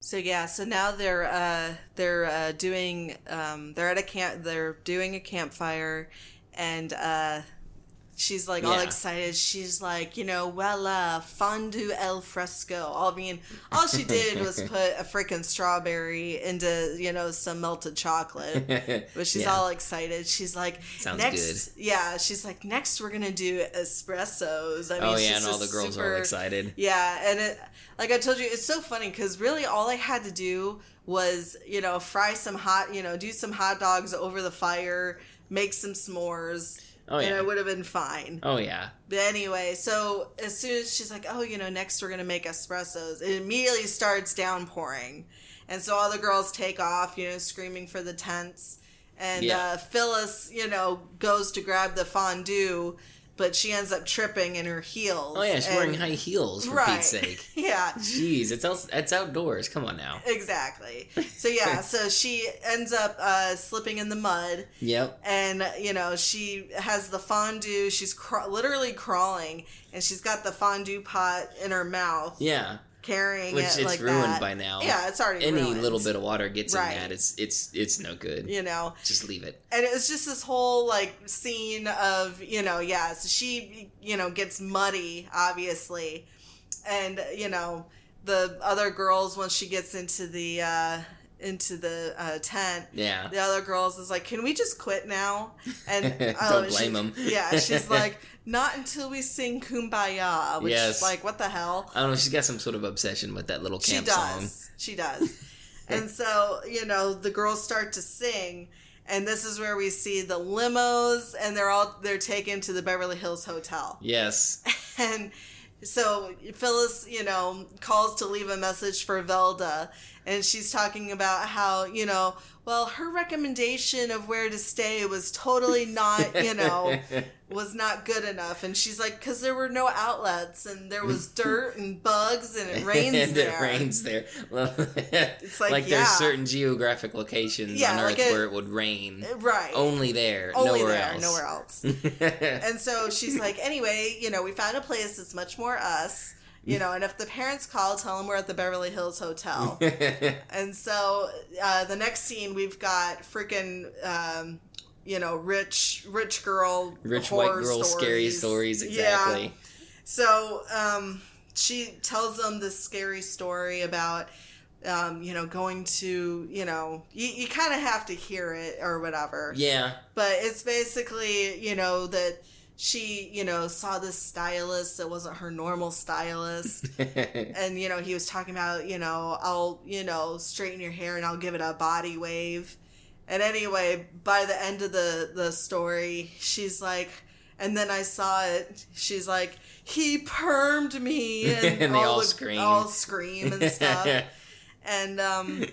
So yeah, so now they're uh, they're uh, doing um, they're at a camp they're doing a campfire, and uh, she's like all excited. She's like, you know, well, fondue al fresco. I mean, all she did was [laughs] put a freaking strawberry into you know some melted chocolate. [laughs] But she's Yeah. all excited. She's like, Sounds next, yeah. She's like, next we're gonna do espressos. I oh, mean, oh she's yeah, and all the girls are all excited. yeah, and it, like I told you, it's so funny because really all I had to do was, you know, fry some hot, you know, do some hot dogs over the fire, make some s'mores, Oh and yeah. I would have been fine. Oh yeah. But anyway, so as soon as she's like, oh, you know, next we're going to make espressos, it immediately starts downpouring. And so all the girls take off, you know, screaming for the tents. And Yeah. uh, Phyllis, you know, goes to grab the fondue, but she ends up tripping in her heels. Oh yeah, she's and- wearing high heels for right. Pete's sake. [laughs] yeah. Jeez, it's out, it's outdoors. Come on now. Exactly. So yeah, [laughs] so she ends up uh, slipping in the mud, Yep. and you know she has the fondue. She's cra- literally crawling, and she's got the fondue pot in her mouth, Yeah. Carrying Which it it's like ruined that. by now. Yeah, it's already ruined. Any ruined, little bit of water gets Right. in that, it's it's it's no good. you know. Just leave it. And it was just this whole like scene of you know yeah, so she you know gets muddy obviously, and you know the other girls once she gets into the uh, into the uh, tent. Yeah. the other girls is like, "Can we just quit now?" [laughs] And I Don't love blame She- 'em. Yeah, she's [laughs] like, "Not until we sing Kumbaya," which Yes. is like, what the hell? I don't know. She's got some sort of obsession with that little camp She does. song. She does. [laughs] and so you know, the girls start to sing. And this is where we see the limos, and they're all they're taken to the Beverly Hills Hotel. Yes. [laughs] And so Phyllis, you know, calls to leave a message for Velda, and she's talking about how, you know, well, her recommendation of where to stay was totally not, you know, [laughs] was not good enough. And she's like, because there were no outlets and there was [laughs] dirt and bugs and it [laughs] rains and there. it rains there. Well, It's like, like yeah. there's certain geographic locations Yeah, on Earth like a- where it would rain. Right. Only there, Only nowhere there, else. nowhere else. And so she's like, anyway, you know, we found a place that's much more us. You know, and if the parents call, tell them we're at the Beverly Hills Hotel. [laughs] And so uh, the next scene, we've got freaking, um, you know, rich rich girl, Rich white horror girl, scary stories. Exactly. Yeah. So um, she tells them this scary story about, um, you know, going to, you know, you, you kind of have to hear it or whatever. Yeah. But it's basically, you know, that she, you know, saw this stylist that wasn't her normal stylist. [laughs] And you know he was talking about you know i'll you know straighten your hair and i'll give it a body wave. And anyway by the end of the the story she's like and then i saw it. She's like he permed me [laughs] and, And they all the- scream. all scream and stuff. [laughs] And um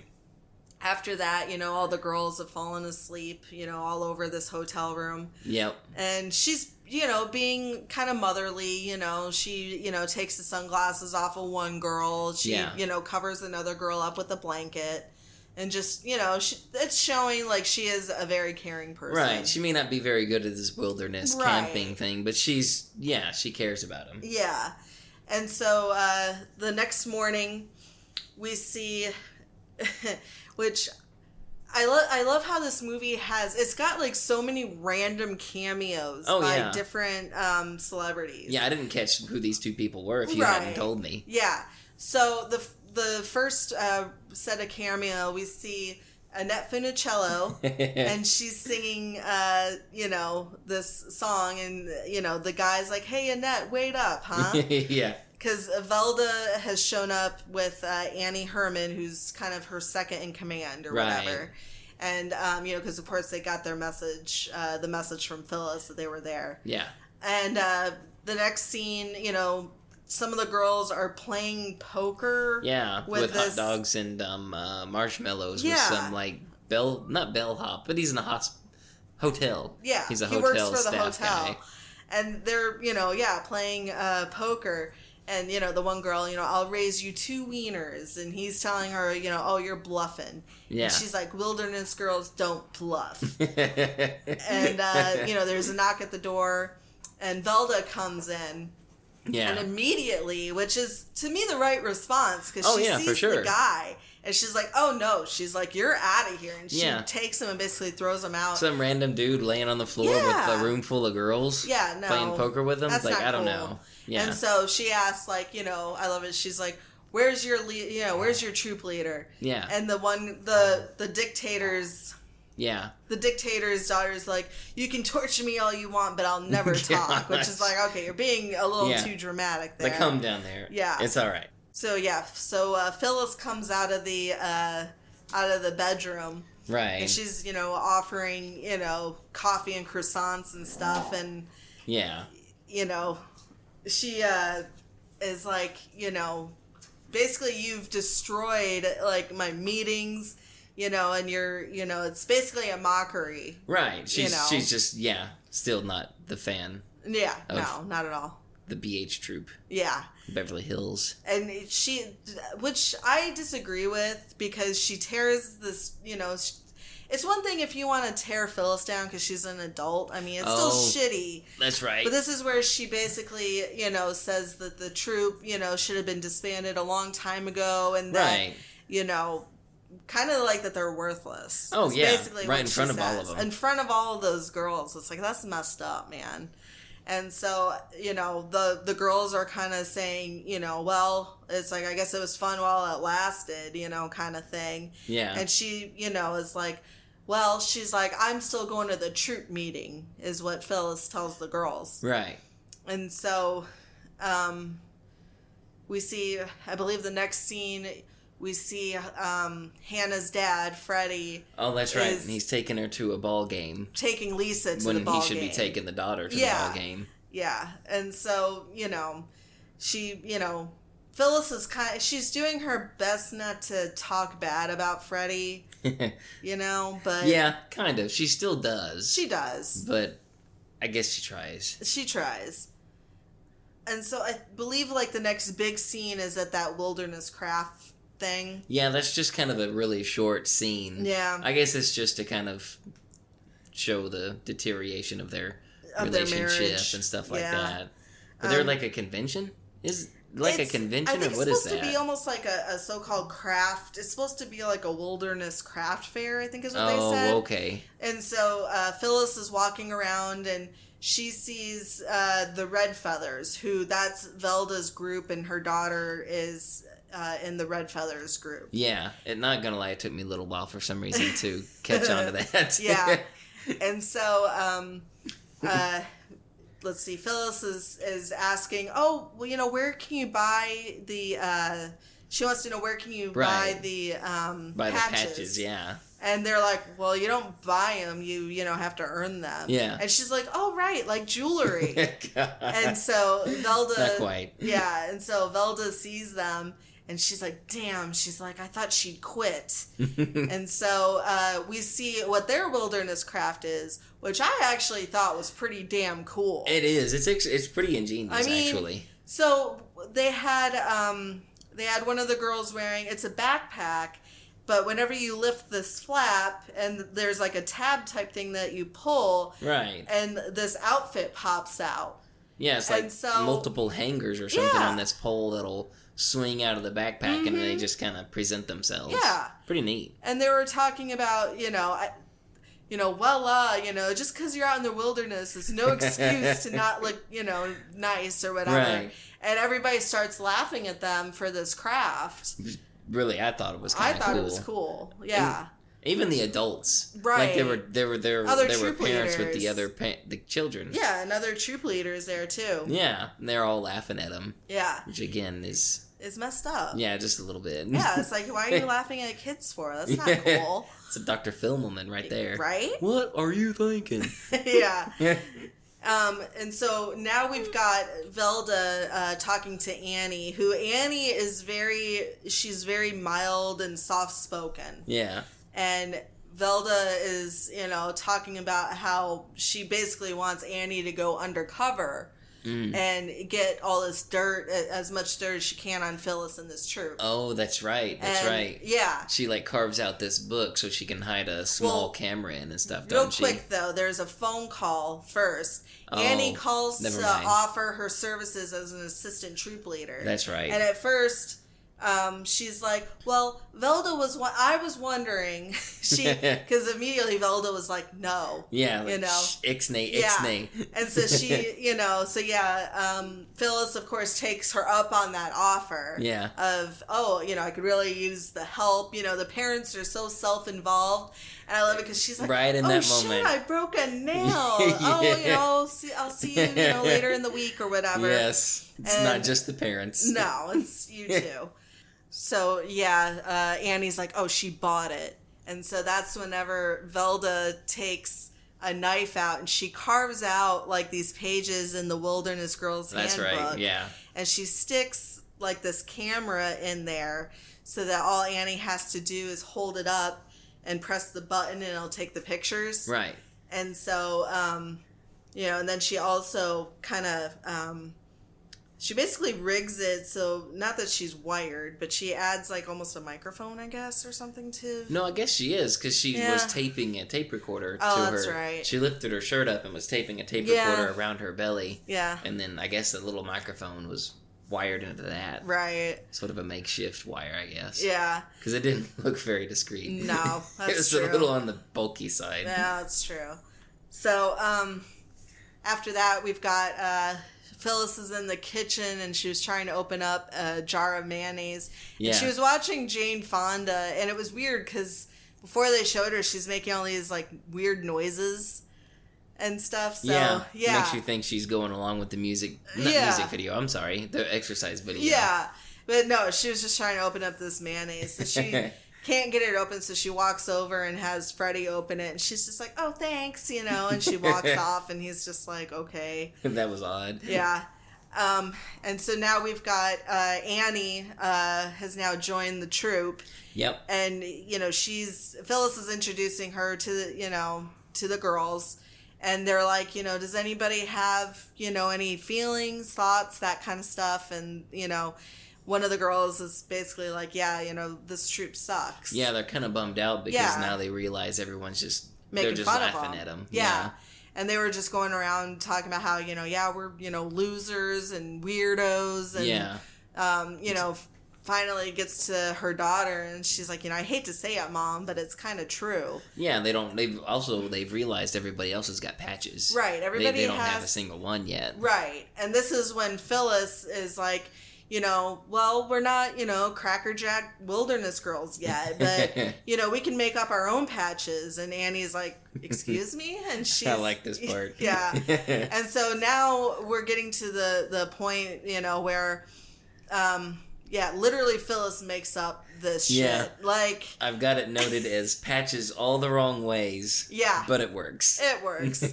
after that you know all the girls have fallen asleep you know all over this hotel room. Yep. and she's you know being kind of motherly you know she you know takes the sunglasses off of one girl she Yeah. you know covers another girl up with a blanket and just you know she, it's showing like she is a very caring person Right. She may not be very good at this wilderness Right. camping thing, but she's yeah, she cares about him. yeah and so uh the next morning we see [laughs] which I love I love how this movie has it's got like so many random cameos Oh, by yeah. different um celebrities. Yeah, I didn't catch who these two people were if you Right. hadn't told me. Yeah. So the the first uh, set of cameo we see Annette Funicello [laughs] and she's singing uh you know this song and you know the guy's like hey Annette wait up huh [laughs] yeah. Because Velda has shown up with uh, Annie Herman, who's kind of her second in command or Right. whatever. And um, you know, because of course they got their message, uh, the message from Phyllis that they were there. Yeah. And uh, the next scene, you know, some of the girls are playing poker. Yeah. With With, this- hot dogs and um, uh, marshmallows with some like bell not bellhop, but he's in a hosp- hotel. Yeah, He's a he hotel works for the staff hotel, guy. and they're you know yeah playing uh, poker, and you know the one girl you know I'll raise you two wieners, and he's telling her you know oh you're bluffing, Yeah. and she's like wilderness girls don't bluff, [laughs] and uh, you know there's a knock at the door, and Velda comes in, yeah. and immediately, which is to me the right response because Oh, she yeah, for sees sure. the guy. And she's like, "Oh no!" She's like, "You're out of here!" And she Yeah. takes him and basically throws him out. Some random dude laying on the floor Yeah. with a room full of girls. Yeah, no. Playing poker with him. That's like not I don't cool. know. Yeah. And so she asks, like, you know, I love it. She's like, "Where's your, le- you know, where's your troop leader?" yeah. And the one, the the dictator's, yeah. the dictator's daughter's like, "You can torture me all you want, but I'll [laughs] never talk." Which is like, okay, you're being a little Yeah. too dramatic there. Like come down there. Yeah. It's all right. So yeah, so uh, Phyllis comes out of the uh, out of the bedroom, Right. and she's you know offering you know coffee and croissants and stuff, and yeah. you know, she uh, is like, you know, basically you've destroyed like my meetings, you know, and you're, you know, it's basically a mockery. Right. She's know. she's just yeah, still not the fan. Yeah, no, not at all. The BH troop. Yeah. Beverly Hills. And she, which I disagree with because she tears this, you know, it's one thing if you want to tear Phyllis down because she's an adult. I mean, it's Oh. still shitty. That's right. But this is where she basically, you know, says that the troop, you know, should have been disbanded a long time ago, and that, right. you know, kind of like that they're worthless. Oh, It's yeah, basically right what in she front of all says. of them. In front of all of those girls, it's like that's messed up, man. And so, you know, the the girls are kind of saying, you know, well, it's like I guess it was fun while it lasted, you know, kind of thing. Yeah. And she, you know, is like, well, she's like, I'm still going to the troop meeting, is what Phyllis tells the girls. right. And so um, we see, I believe the next scene, we see um, Hannah's dad, Freddie, Oh, that's right. And he's taking her to a ball game taking Lisa to when the ball game. When he should game. be taking the daughter to Yeah. the ball game. Yeah. And so, you know, she, you know, Phyllis is kind. she's doing her best not to talk bad about Freddie, [laughs] you know. But yeah, kind of. She still does. she does. but I guess she tries. She tries. And so I believe like the next big scene is at that wilderness craft thing. Yeah, that's just kind of a really short scene. Yeah. I guess it's just to kind of show the deterioration of their Of relationship marriage. and stuff like Yeah. that. But they're Um, like a convention? Is like a It's- convention I think or what it's supposed to be almost like a, a so-called craft. It's supposed to be like a wilderness craft fair. I think is what oh, they said. Oh, okay. And so uh, Phyllis is walking around and she sees uh, the Red Feathers, who that's Velda's group, and her daughter is uh, in the Red Feathers group. Yeah, and not gonna lie, it took me a little while for some reason to catch on to [laughs] that. Yeah. And so, um, [laughs] uh, let's see, Phyllis is, is asking, oh, well, you know, where can you buy the, uh, she wants to know where can you buy the um, By patches. the patches, yeah. And they're like, well, you don't buy them, you, you know, have to earn them. Yeah. And she's like, oh, right, like jewelry. [laughs] and and so Velda. not quite. [laughs] Yeah, and so Velda sees them and she's like, damn, she's like, I thought she'd quit. [laughs] and so uh, we see what their wilderness craft is, which I actually thought was pretty damn cool. It is. It's it's pretty ingenious I mean, actually. so they had um, they had one of the girls wearing it's a backpack, but whenever you lift this flap and there's like a tab type thing that you pull, Right. and this outfit pops out. Yeah, it's like so- multiple hangers or something Yeah. on this pole that'll swing out of the backpack and they just kind of present themselves. Yeah. Pretty neat. and they were talking about you know I, you know well uh you know just because you're out in the wilderness is no excuse to not look you know nice or whatever Right. and everybody starts laughing at them for this craft Really, I thought it was cool. i thought cool. it was cool yeah Even the adults, right? Like they were, they were, there. Other They were parents with the other pa- the children. yeah another troop leader's there too Yeah, and they're all laughing at him, yeah which again is it's messed up yeah, just a little bit. yeah it's like why are you [laughs] laughing at kids for that's not cool [laughs] it's a Dr. Phil moment right there. right What are you thinking? [laughs] yeah Um, and so now we've got Velda uh, talking to Annie, who Annie is very, she's very mild and soft spoken. yeah, And Velda is, you know, talking about how she basically wants Annie to go undercover Mm. and get all this dirt, as much dirt as she can on Phyllis and this troop. Oh, that's right. That's And, right. Yeah. She like carves out this book so she can hide a small Well, camera in and stuff. Real Don't she? quick though, there's a phone call first. Oh, Annie calls to mind. offer her services as an assistant troop leader. That's right. And at first, um, she's like, "Well, Velda was. Wa- I was wondering." [laughs] she [laughs] because immediately Velda was like, "No." yeah, you know. shh, ixnay, Yeah. ixnay. And so she, [laughs] you know, so yeah, um, Phyllis, of course, takes her up on that offer. Yeah. Of oh, you know, I could really use the help. You know, the parents are so self-involved, and I love it because she's like, Right in oh, that shit, moment." I broke a nail. Oh, you Yeah. know, see, I'll see you, you know, later in the week or whatever. Yes, it's not just the parents. No, it's you too. So yeah, uh, Annie's like, oh, she bought it, and so that's whenever Velda takes a knife out and she carves out like these pages in the Wilderness Girls That's Handbook, right. Yeah. and she sticks like this camera in there so that all Annie has to do is hold it up and press the button and it'll take the pictures Right. and so um, you know and then she also kind of um, she basically rigs it so not that she's wired but she adds like almost a microphone i guess or something to No, I guess she is because she Yeah. was taping a tape recorder Oh, to that's her. right. She lifted her shirt up and was taping a tape Yeah. recorder around her belly, yeah and then I guess the little microphone was wired into that. right Sort of a makeshift wire, I guess. yeah Because it didn't [laughs] look very discreet. No, [laughs] it was true. a little on the bulky side. yeah that's true so um after that we've got uh Phyllis is in the kitchen and she was trying to open up a jar of mayonnaise. Yeah. And she was watching Jane Fonda, and it was weird because before they showed her, she's making all these like weird noises and stuff. So yeah, yeah, Makes you think she's going along with the music, not Yeah. music video. I'm sorry, the exercise video. yeah. But no, she was just trying to open up this mayonnaise. So she [laughs] can't get it open, so she walks over and has Freddie open it, and she's just like, "Oh, thanks," you know, and she walks [laughs] off, and he's just like, "Okay." [laughs] that was odd. Yeah. Um, and so now we've got uh, Annie uh, has now joined the troop, Yep. and you know she's Phyllis is introducing her to the you know to the girls, and they're like you know does anybody have you know any feelings, thoughts, that kind of stuff, and you know one of the girls is basically like yeah you know this troop sucks. Yeah, they're kind of bummed out because Yeah. now they realize everyone's just making they're just fun of laughing at them. Yeah. And they were just going around talking about how, you know, yeah, we're, you know, losers and weirdos and Yeah. um, you know, f- finally gets to her daughter and she's like, you know, I hate to say it, mom, but it's kind of true. Yeah, they don't. They've also they've realized everybody else has got patches. Right, everybody they don't have a single one yet. Right. And this is when Phyllis is like, you know, well, we're not, you know, crackerjack wilderness girls yet, [laughs] but you know, we can make up our own patches. And Annie's like, excuse me, [laughs] and she. I like this part. [laughs] yeah. and so now we're getting to the the point you know where um yeah literally phyllis makes up this shit Yeah. like I've got it noted as patches all the wrong ways, yeah but it works. it works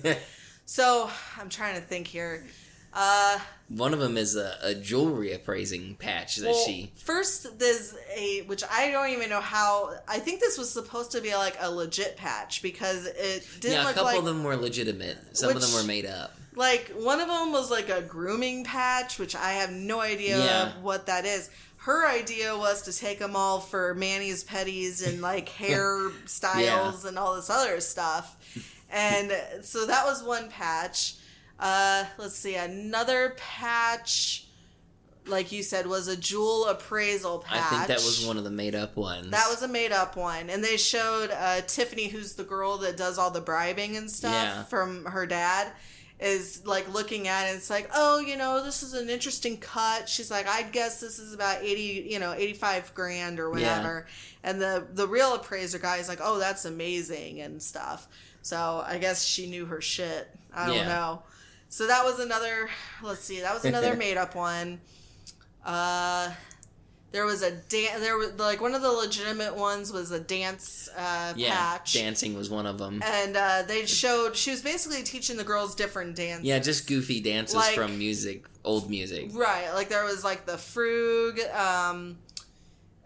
so i'm trying to think here uh One of them is a, a jewelry appraising patch that well, she. first there's a which i don't even know how i think this was supposed to be like a legit patch because it didn't Yeah, a couple like of them were legitimate. Some of them were made up. like one of them was like a grooming patch which i have no idea Yeah. what that is her idea was to take them all for manny's petties and like [laughs] hair styles and all this other stuff and so that was one patch uh let's see another patch like you said was a jewel appraisal patch I think that was one of the made up ones. that was a made up one. And they showed uh, Tiffany, who's the girl that does all the bribing and stuff Yeah. from her dad, is like looking at it. It's like, oh, you know, this is an interesting cut. She's like, I guess this is about 80, you know, 85 grand or whatever. And the, the real appraiser guy is like, oh, that's amazing and stuff. So I guess she knew her shit. I don't Yeah. know. So that was another, let's see, that was another made up one. Uh, there was a dance. There was like one of the legitimate ones was a dance uh, yeah, patch, dancing was one of them. and uh, they showed she was basically teaching the girls different dances. Yeah, just goofy dances Like- from music, old music. right. Like there was like the frug. Um,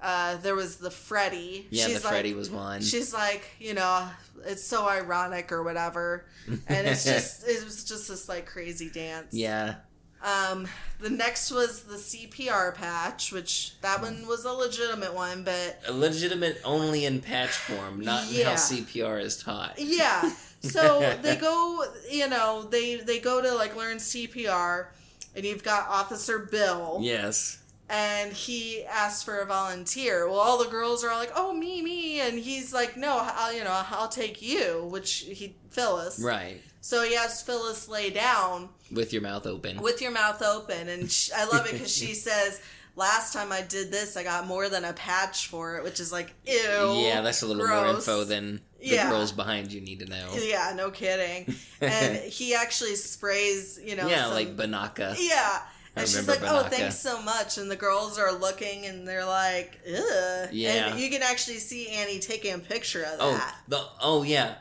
uh, there was the Freddy. Yeah, She's the like, Freddy was one. She's like, you know, it's so ironic or whatever, and it's [laughs] just it was just this like crazy dance. Yeah, Um, the next was the CPR patch, which that one was a legitimate one, but a legitimate only in patch form, not in Yeah. how CPR is taught. yeah. So [laughs] they go, you know, they they go to like learn CPR, and you've got Officer Bill, Yes. And he asks for a volunteer. Well, all the girls are all like, "Oh, me, me," and he's like, "No, I'll, you know, I'll take you," which he Phyllis. Right. So he has Phyllis lay down With your mouth open. with your mouth open, and sh I love it because she [laughs] says. Last time I did this, I got more than a patch for it, which is like, ew. yeah, that's a little more info than the Yeah. girls behind you need to know. Yeah, no kidding. [laughs] And he actually sprays, you know. yeah, some- like Binaca. Yeah. And she's like, remember "Oh, thanks so much." And the girls are looking, and they're like, "Ugh." Yeah. And you can actually see Annie taking a picture of Oh, that. the oh yeah,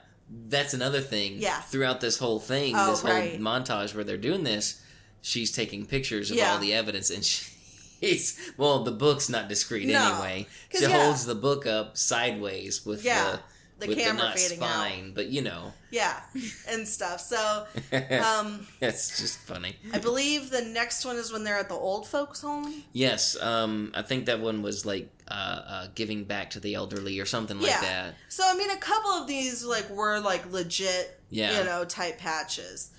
that's another thing. Yeah. Throughout this whole thing, Oh, this whole right. montage where they're doing this, she's taking pictures of Yeah. all the evidence, and [laughs] she's well, the book's not discreet No. anyway. She yeah. holds the book up sideways with Yeah, the the with camera the not fading out. spine, but you know, Yeah, [laughs] and stuff. So, [laughs] um, that's just funny. I believe the next one is when they're at the old folks' home. Yes, um, I think that one was like uh, uh, giving back to the elderly or something like Yeah. that. So, I mean, a couple of these like were like legit, Yeah. you know, type patches.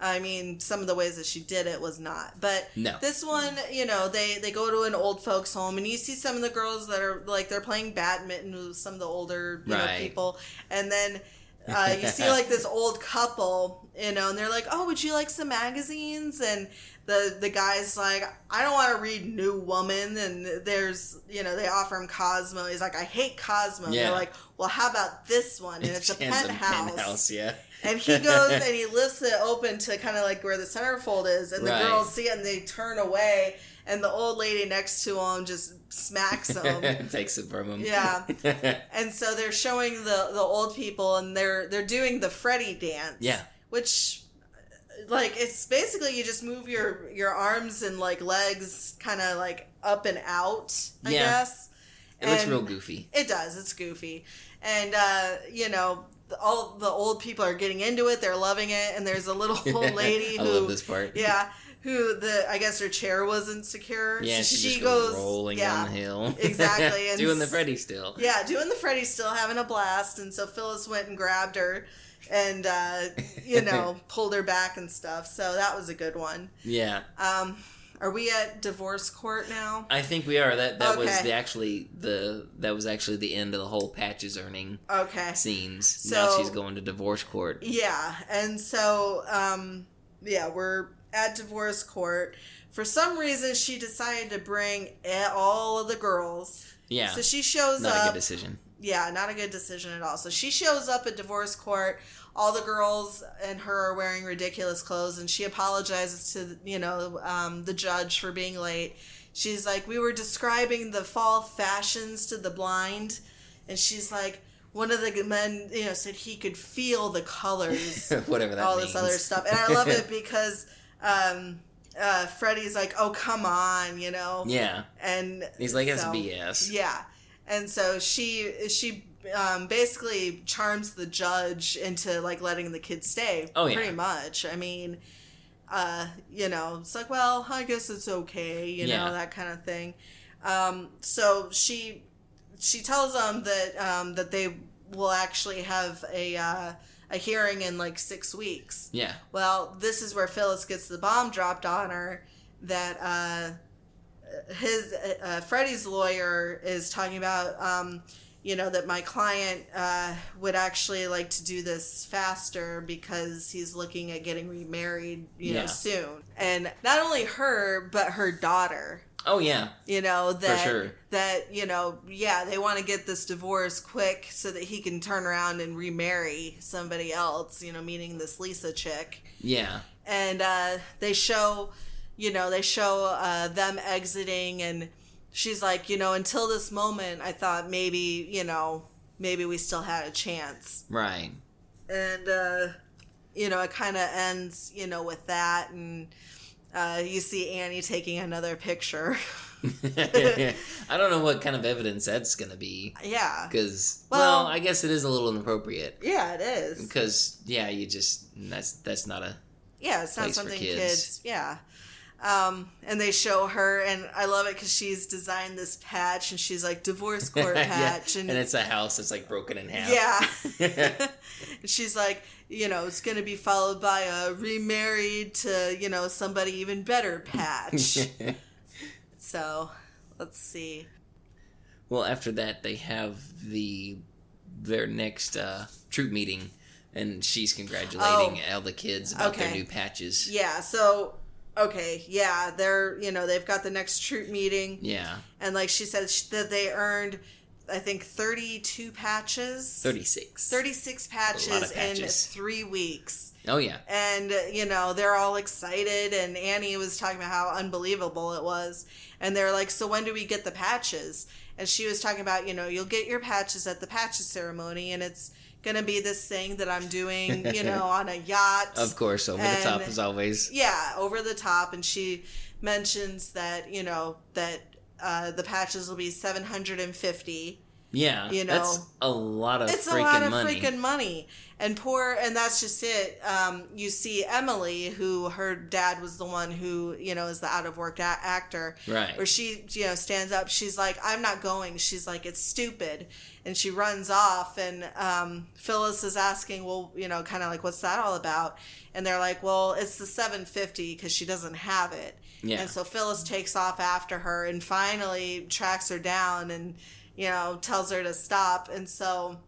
I mean, some of the ways that she did it was not, but No. this one, you know, they they go to an old folks home, and you see some of the girls that are like they're playing badminton with some of the older you know people, and then. Uh, you see like this old couple, you know, and they're like, "Oh, would you like some magazines?" And the the guy's like, "I don't want to read New Woman." And there's, you know, they offer him Cosmo. He's like, "I hate Cosmo." Yeah. they're like, "Well, how about this one?" And [laughs] it's a penthouse. penthouse, yeah. And he goes and he lifts it open to kind of like where the centerfold is, and the Right. girls see it and they turn away, and the old lady next to him just smacks him. [laughs] Takes it from him. Yeah. [laughs] and so they're showing the the old people, and they're they're doing the Freddy dance. Yeah. Which, like it's basically you just move your your arms and like legs kind of like up and out. I Yeah. guess It looks real goofy. It does. It's goofy, and uh, you know the- all the old people are getting into it. They're loving it, and there's a little [laughs] old lady I who love this part. [laughs] yeah who the I guess her chair wasn't secure. Yeah, she, goes, goes rolling yeah, down the hill. [laughs] exactly, and Doing the Freddy still. Yeah, doing the Freddy still having a blast, and so Phyllis went and grabbed her, and uh, you know pulled her back and stuff. So that was a good one. Yeah. Um, are we at divorce court now? I think we are. That that was the actually the that was actually the end of the whole patches earning Okay. scenes. now So- she's going to divorce court. Yeah, and so um, yeah, we're at divorce court. For some reason, she decided to bring all of the girls. Yeah. So she shows up Not a good decision. yeah, not a good decision at all. So she shows up at divorce court. All the girls and her are wearing ridiculous clothes, and she apologizes to you know um, the judge for being late. She's like, we were describing the fall fashions to the blind, and she's like, one of the men you know said he could feel the colors, [laughs] Whatever that all means. this other stuff, and I love it [laughs] because. Um, uh, Freddie's like, "Oh, come on," you know, yeah. and He's like, that's so- BS. yeah, and so she she um, basically charms the judge into like letting the kids stay. Oh, yeah. pretty much. I mean, uh, you know, it's like, well, I guess it's okay, you Yeah. know, that kind of thing. Um, so she she tells them that um, that they will actually have a uh, a hearing in like six weeks. Yeah. Well, this is where Phyllis gets the bomb dropped on her that uh, his uh, Freddie's lawyer is talking about. Um, you know that my client uh, would actually like to do this faster because he's looking at getting remarried, you know, soon. And not only her, but her daughter. Oh yeah. You know that sure. that you know, yeah, they want to get this divorce quick so that he can turn around and remarry somebody else. You know, meaning this Lisa chick Yeah. and uh, they show you know they show uh, them exiting and she's like you know until this moment i thought maybe you know maybe we still had a chance Right. and uh, you know it kind of ends you know with that and uh, you see annie taking another picture [laughs] I don't know what kind of evidence that's gonna be. yeah Because Well- well, I guess it is a little inappropriate. yeah it is Because yeah, you just that's that's not a yeah it's not something kids. kids. yeah um, and they show her and i love it because she's designed this patch and she's like divorce court [laughs] Yeah, patch and it's a house that's like broken in half. Yeah. [laughs] [laughs] And She's like, you know, it's going to be followed by a remarried to, you know, somebody even better patch. so, let's see. well, after that, they have the their next uh, troop meeting, and she's congratulating all the kids about their Oh. New patches. Yeah, so okay, yeah, they're, you know, they've got the next troop meeting Yeah, and like she said that they earned I think 32 patches. thirty six. 36 patches, in 3 weeks. Oh yeah, and you know they're all excited and annie was talking about how unbelievable it was and they're like so when do we get the patches and she was talking about you know you'll get your patches at the patches ceremony and it's gonna be this thing that i'm doing you [laughs] know on a yacht. Of course, over the top as always. yeah over the top. And she mentions that you know that uh, the patches will be 750 Yeah, you know, that's a lot of it's freaking a lot of money. freaking money. And poor and that's just it. Um, you see emily who her dad was the one who you know is the out of work a- actor. Right. where she you know stands up she's like i'm not going. She's like it's stupid. And she runs off and um, phyllis is asking well you know kind of like what's that all about? And they're like well it's the 750 because she doesn't have it. Yeah. and so phyllis takes off after her and finally tracks her down and you know tells her to stop. And so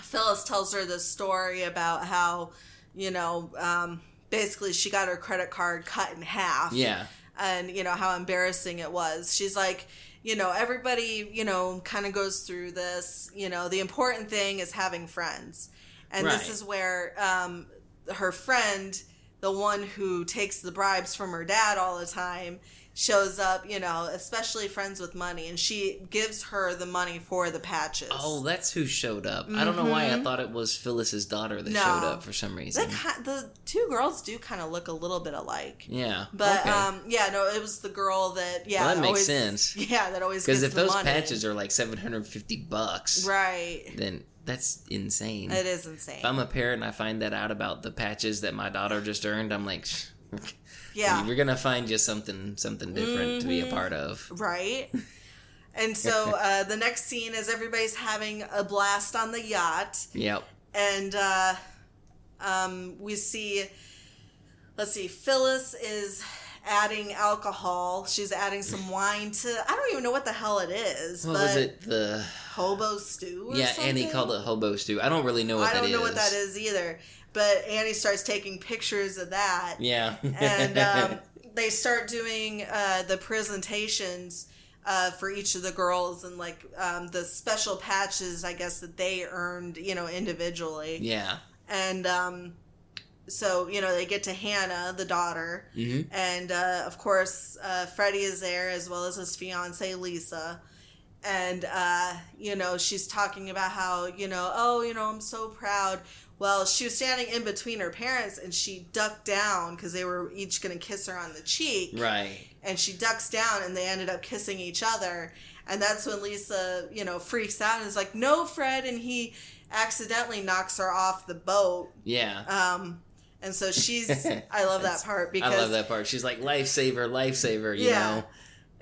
phyllis tells her this story about how you know um, basically she got her credit card cut in half. Yeah, and you know how embarrassing it was. She's like you know everybody you know kind of goes through this you know the important thing is having friends. And this is where um, her friend the one who takes the bribes from her dad all the time shows up, you know, especially friends with money, and she gives her the money for the patches. Oh, that's who showed up. I don't know why I thought it was Phyllis's daughter that No. showed up for some reason. Ki- the two girls do kind of look a little bit alike. yeah. But okay. um, yeah, no, it was the girl that yeah Well, that makes always- sense. [laughs] Yeah, that always Because if the those money. patches are like 750 bucks, right, then that's insane. it is insane. If I'm a parent and I find that out about the patches that my daughter just earned, I'm like, [laughs] yeah, we're gonna find you something something different to be a part of. right. [laughs] And so [laughs] uh, the next scene is everybody's having a blast on the yacht, Yep. and uh, um, we see. Let's see, Phyllis is adding alcohol. She's adding some [laughs] wine to. I don't even know what the hell it is. What but was it? The Hobo stew. Or yeah, something? Annie called it hobo stew. I don't really know what I that don't know what that is either. But Annie starts taking pictures of that. Yeah. and um, [laughs] they start doing uh, the presentations uh, for each of the girls and like um, the special patches i guess that they earned you know individually yeah. and um, so you know they get to hannah the daughter hmm and uh, of course uh, freddie is there as well as his fiance lisa and uh, you know she's talking about how you know oh you know i'm so proud well she was standing in between her parents and she ducked down because they were each going to kiss her on the cheek Right. and she ducks down and they ended up kissing each other and that's when lisa you know freaks out and is like no fred and he accidentally knocks her off the boat Yeah. um, and so she's [laughs] i love that part because I love that part. She's like lifesaver, lifesaver. You Yeah. know.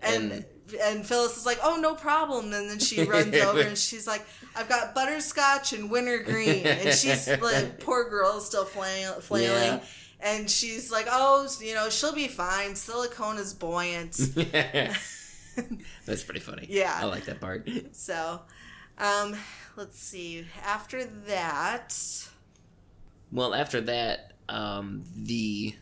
and And- and Phyllis is like, "Oh, no problem." And then she runs [laughs] over and she's like, "I've got butterscotch and wintergreen." And she's [laughs] like, poor girl, is still flail- flailing. Yeah. And she's like, "Oh, you know, she'll be fine. Silicone is buoyant." [laughs] That's pretty funny. Yeah. I like that part. so, um, let's see. After that, Well, after that, um, the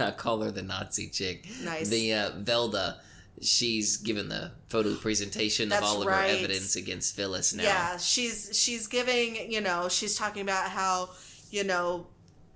I call her the Nazi chick. Nice. The uh, Velda. She's given the photo presentation That's of all of right. her evidence against Phyllis now. yeah, she's she's giving. You know, she's talking about how you know.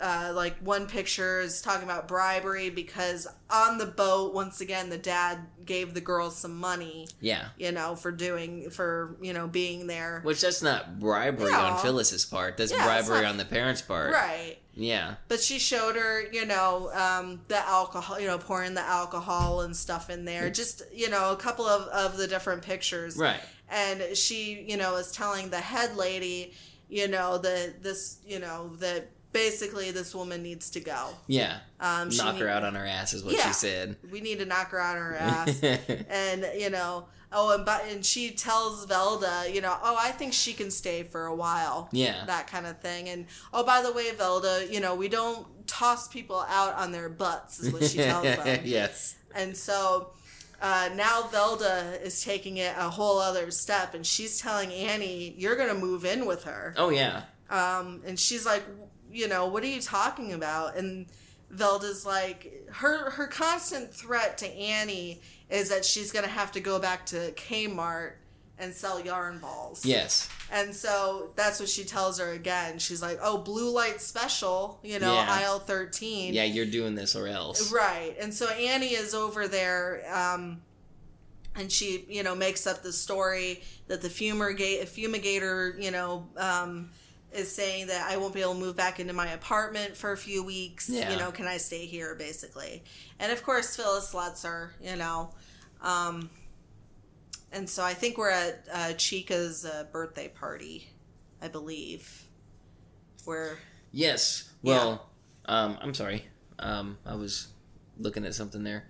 Uh, like one picture is talking about bribery because on the boat once again the dad gave the girls some money Yeah. you know for doing for you know being there Which that's not bribery No. on Phyllis's part. That's Yeah, bribery not- on the parents' part. right Yeah. but she showed her you know um, the alcohol you know pouring the alcohol and stuff in there just you know a couple of, of the different pictures Right. and she you know is telling the head lady you know that this you know that basically this woman needs to go Yeah. um, Knock her need- out on her ass is what Yeah. she said. we need to knock her out on her [laughs] ass and you know oh and but and she tells velda you know oh i think she can stay for a while yeah. that kind of thing and oh by the way velda you know we don't toss people out on their butts is what she tells them [laughs] yes. and so uh, now velda is taking it a whole other step and she's telling annie you're gonna move in with her Oh yeah. um, and she's like, you know, what are you talking about? And Velda's like, her her constant threat to Annie is that she's gonna have to go back to Kmart and sell yarn balls. Yes. And so that's what she tells her again. She's like, oh, blue light special, you know, Yeah. aisle thirteen. Yeah, you're doing this or else. Right. And so Annie is over there, um, and she, you know, makes up the story that the fumigate, fumigator, you know, um, is saying that I won't be able to move back into my apartment for a few weeks. Yeah. You know, can I stay here, basically? And of course, Phyllis lets her, you know. Um, and so I think we're at uh, Chica's uh, birthday party, I believe. Where, Yes. Well, um, I'm sorry. Um, I was looking at something there.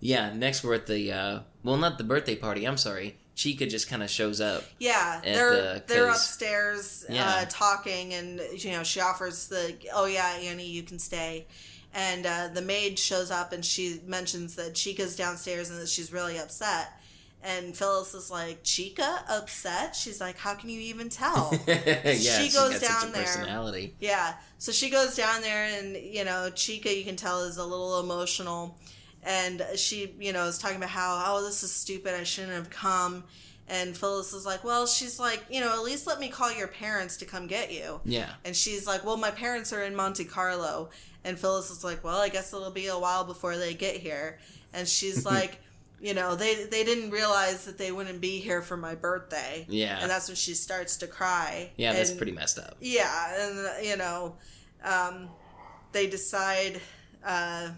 Yeah. Next, we're at the uh, well, not the birthday party. I'm sorry. Chica just kind of shows up. Yeah, they're the- they're upstairs Yeah. uh, talking, and you know she offers the oh yeah Annie you can stay, and uh, the maid shows up and she mentions that Chica's downstairs and that she's really upset, and Phyllis is like Chica upset. She's like how can you even tell? [laughs] yeah, She goes such down there. personality. Yeah. So she goes down there, and you know, Chica, you can tell, is a little emotional, and she, you know, is talking about how, oh, this is stupid. I shouldn't have come. And Phyllis is like, well, she's like, you know, at least let me call your parents to come get you. Yeah. And she's like, well, my parents are in Monte Carlo. And Phyllis is like, well, I guess it'll be a while before they get here. and she's [laughs] like, you know, they they didn't realize that they wouldn't be here for my birthday. Yeah. and that's when she starts to cry. Yeah, that's pretty messed up. Yeah, and you know, um, they decide. Uh,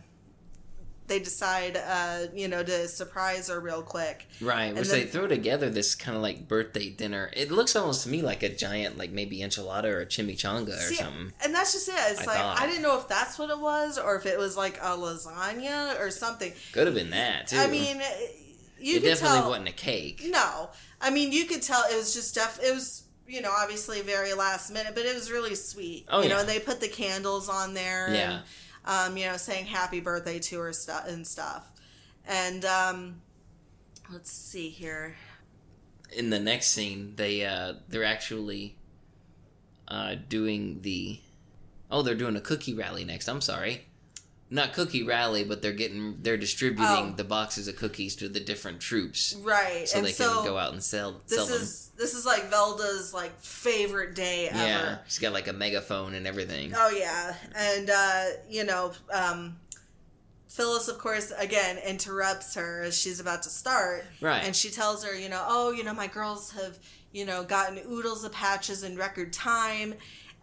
they decide, uh, you know, to surprise her real quick. Right, which then- they throw together this kind of like birthday dinner. It looks almost to me like a giant, like maybe enchilada or a chimichanga or See, something. And that's just it. It's I like thought. I didn't know if that's what it was or if it was like a lasagna or something. Could have been that too. I mean, you it could definitely tell. wasn't a cake. No, I mean you could tell it was just def. It was you know obviously very last minute, but it was really sweet. Oh, you know, and they put the candles on there. Yeah. And, um, you know, saying happy birthday to her and stuff, and um, let's see here. In the next scene, they uh they're actually uh doing the oh they're doing a cookie rally next. I'm sorry. Not cookie rally, but they're getting they're distributing Oh. the boxes of cookies to the different troops Right, so and they so can go out and sell this sell them. is this is like Velda's like favorite day ever. Yeah, she's got like a megaphone and everything. Oh yeah, and uh, you know, um, Phyllis, of course, again interrupts her as she's about to start, Right. And she tells her, you know, oh, you know, my girls have, you know, gotten oodles of patches in record time,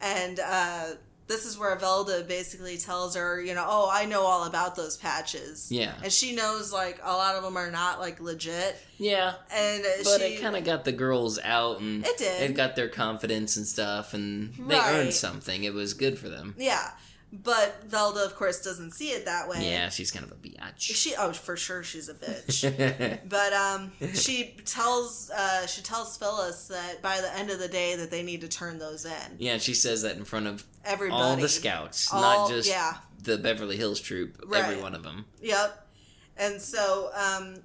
and uh, this is where Velda basically tells her, you know, oh, I know all about those patches, Yeah. and she knows like a lot of them are not like legit, Yeah, and but she, it kind of got the girls out and It did. It got their confidence and stuff, and they Right. earned something. It was good for them. yeah, but Velda, of course, doesn't see it that way. Yeah, she's kind of a biatch. She oh for sure she's a bitch. [laughs] but um she tells uh she tells Phyllis that by the end of the day that they need to turn those in. yeah, she says that in front of Everybody. all the scouts, All- not just yeah. the Beverly Hills troop. Right. Every one of them. Yep. And so um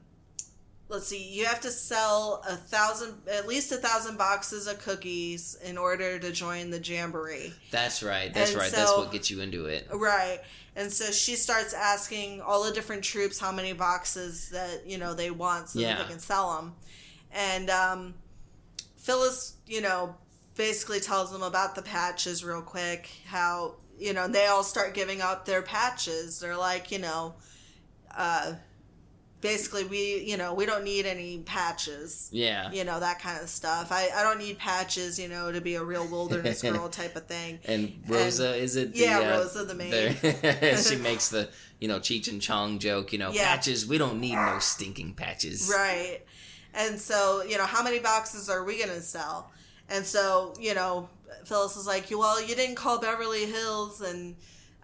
let's see, you have to sell a thousand at least a thousand boxes of cookies in order to join the jamboree. That's right. That's And right. That's what gets you into it. Right. And so she starts asking all the different troops how many boxes that, you know, they want so Yeah. that they can sell them. And um, Phyllis, you know, basically tells them about the patches real quick, how, you know, they all start giving up their patches. They're like, you know, uh, basically we, you know, we don't need any patches. Yeah. You know, that kind of stuff. I, I don't need patches, you know, to be a real wilderness [laughs] girl type of thing. And Rosa, is it? The, yeah, uh, Rosa the maid. the- [laughs] she [laughs] makes the you know Cheech and Chong joke. You know, Yeah. patches. We don't need no stinking patches. Right. And so, you know, how many boxes are we going to sell? And so, you know, Phyllis is like, well, you didn't call Beverly Hills and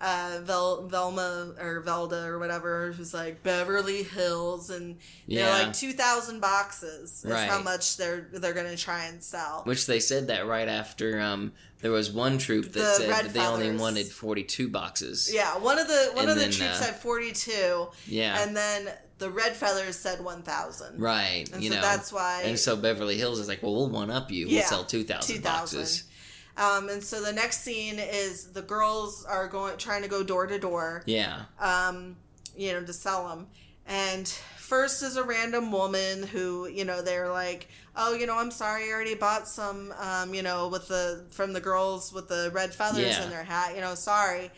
uh, Vel- Velma or Velda or whatever who's like Beverly Hills and they're Yeah. like 2,000 boxes is Right. how much they're they're going to try and sell. Which they said that right after um, there was one troop that The said Red that they only wanted forty two boxes. Yeah, one of the one And of the troops uh, had 42 Yeah. and then the Red Feathers said 1,000. Right. And you so know. that's why And so Beverly Hills is like, well, we'll one up you. We'll sell two thousand 2,000. boxes. Um, and so the next scene is the girls are going trying to go door to door, Yeah. um, you know, to sell them. And first is a random woman who, you know, they're like, "Oh, you know, I'm sorry, I already bought some, um, you know, with the from the girls with the red feathers Yeah. in their hat. You know, sorry."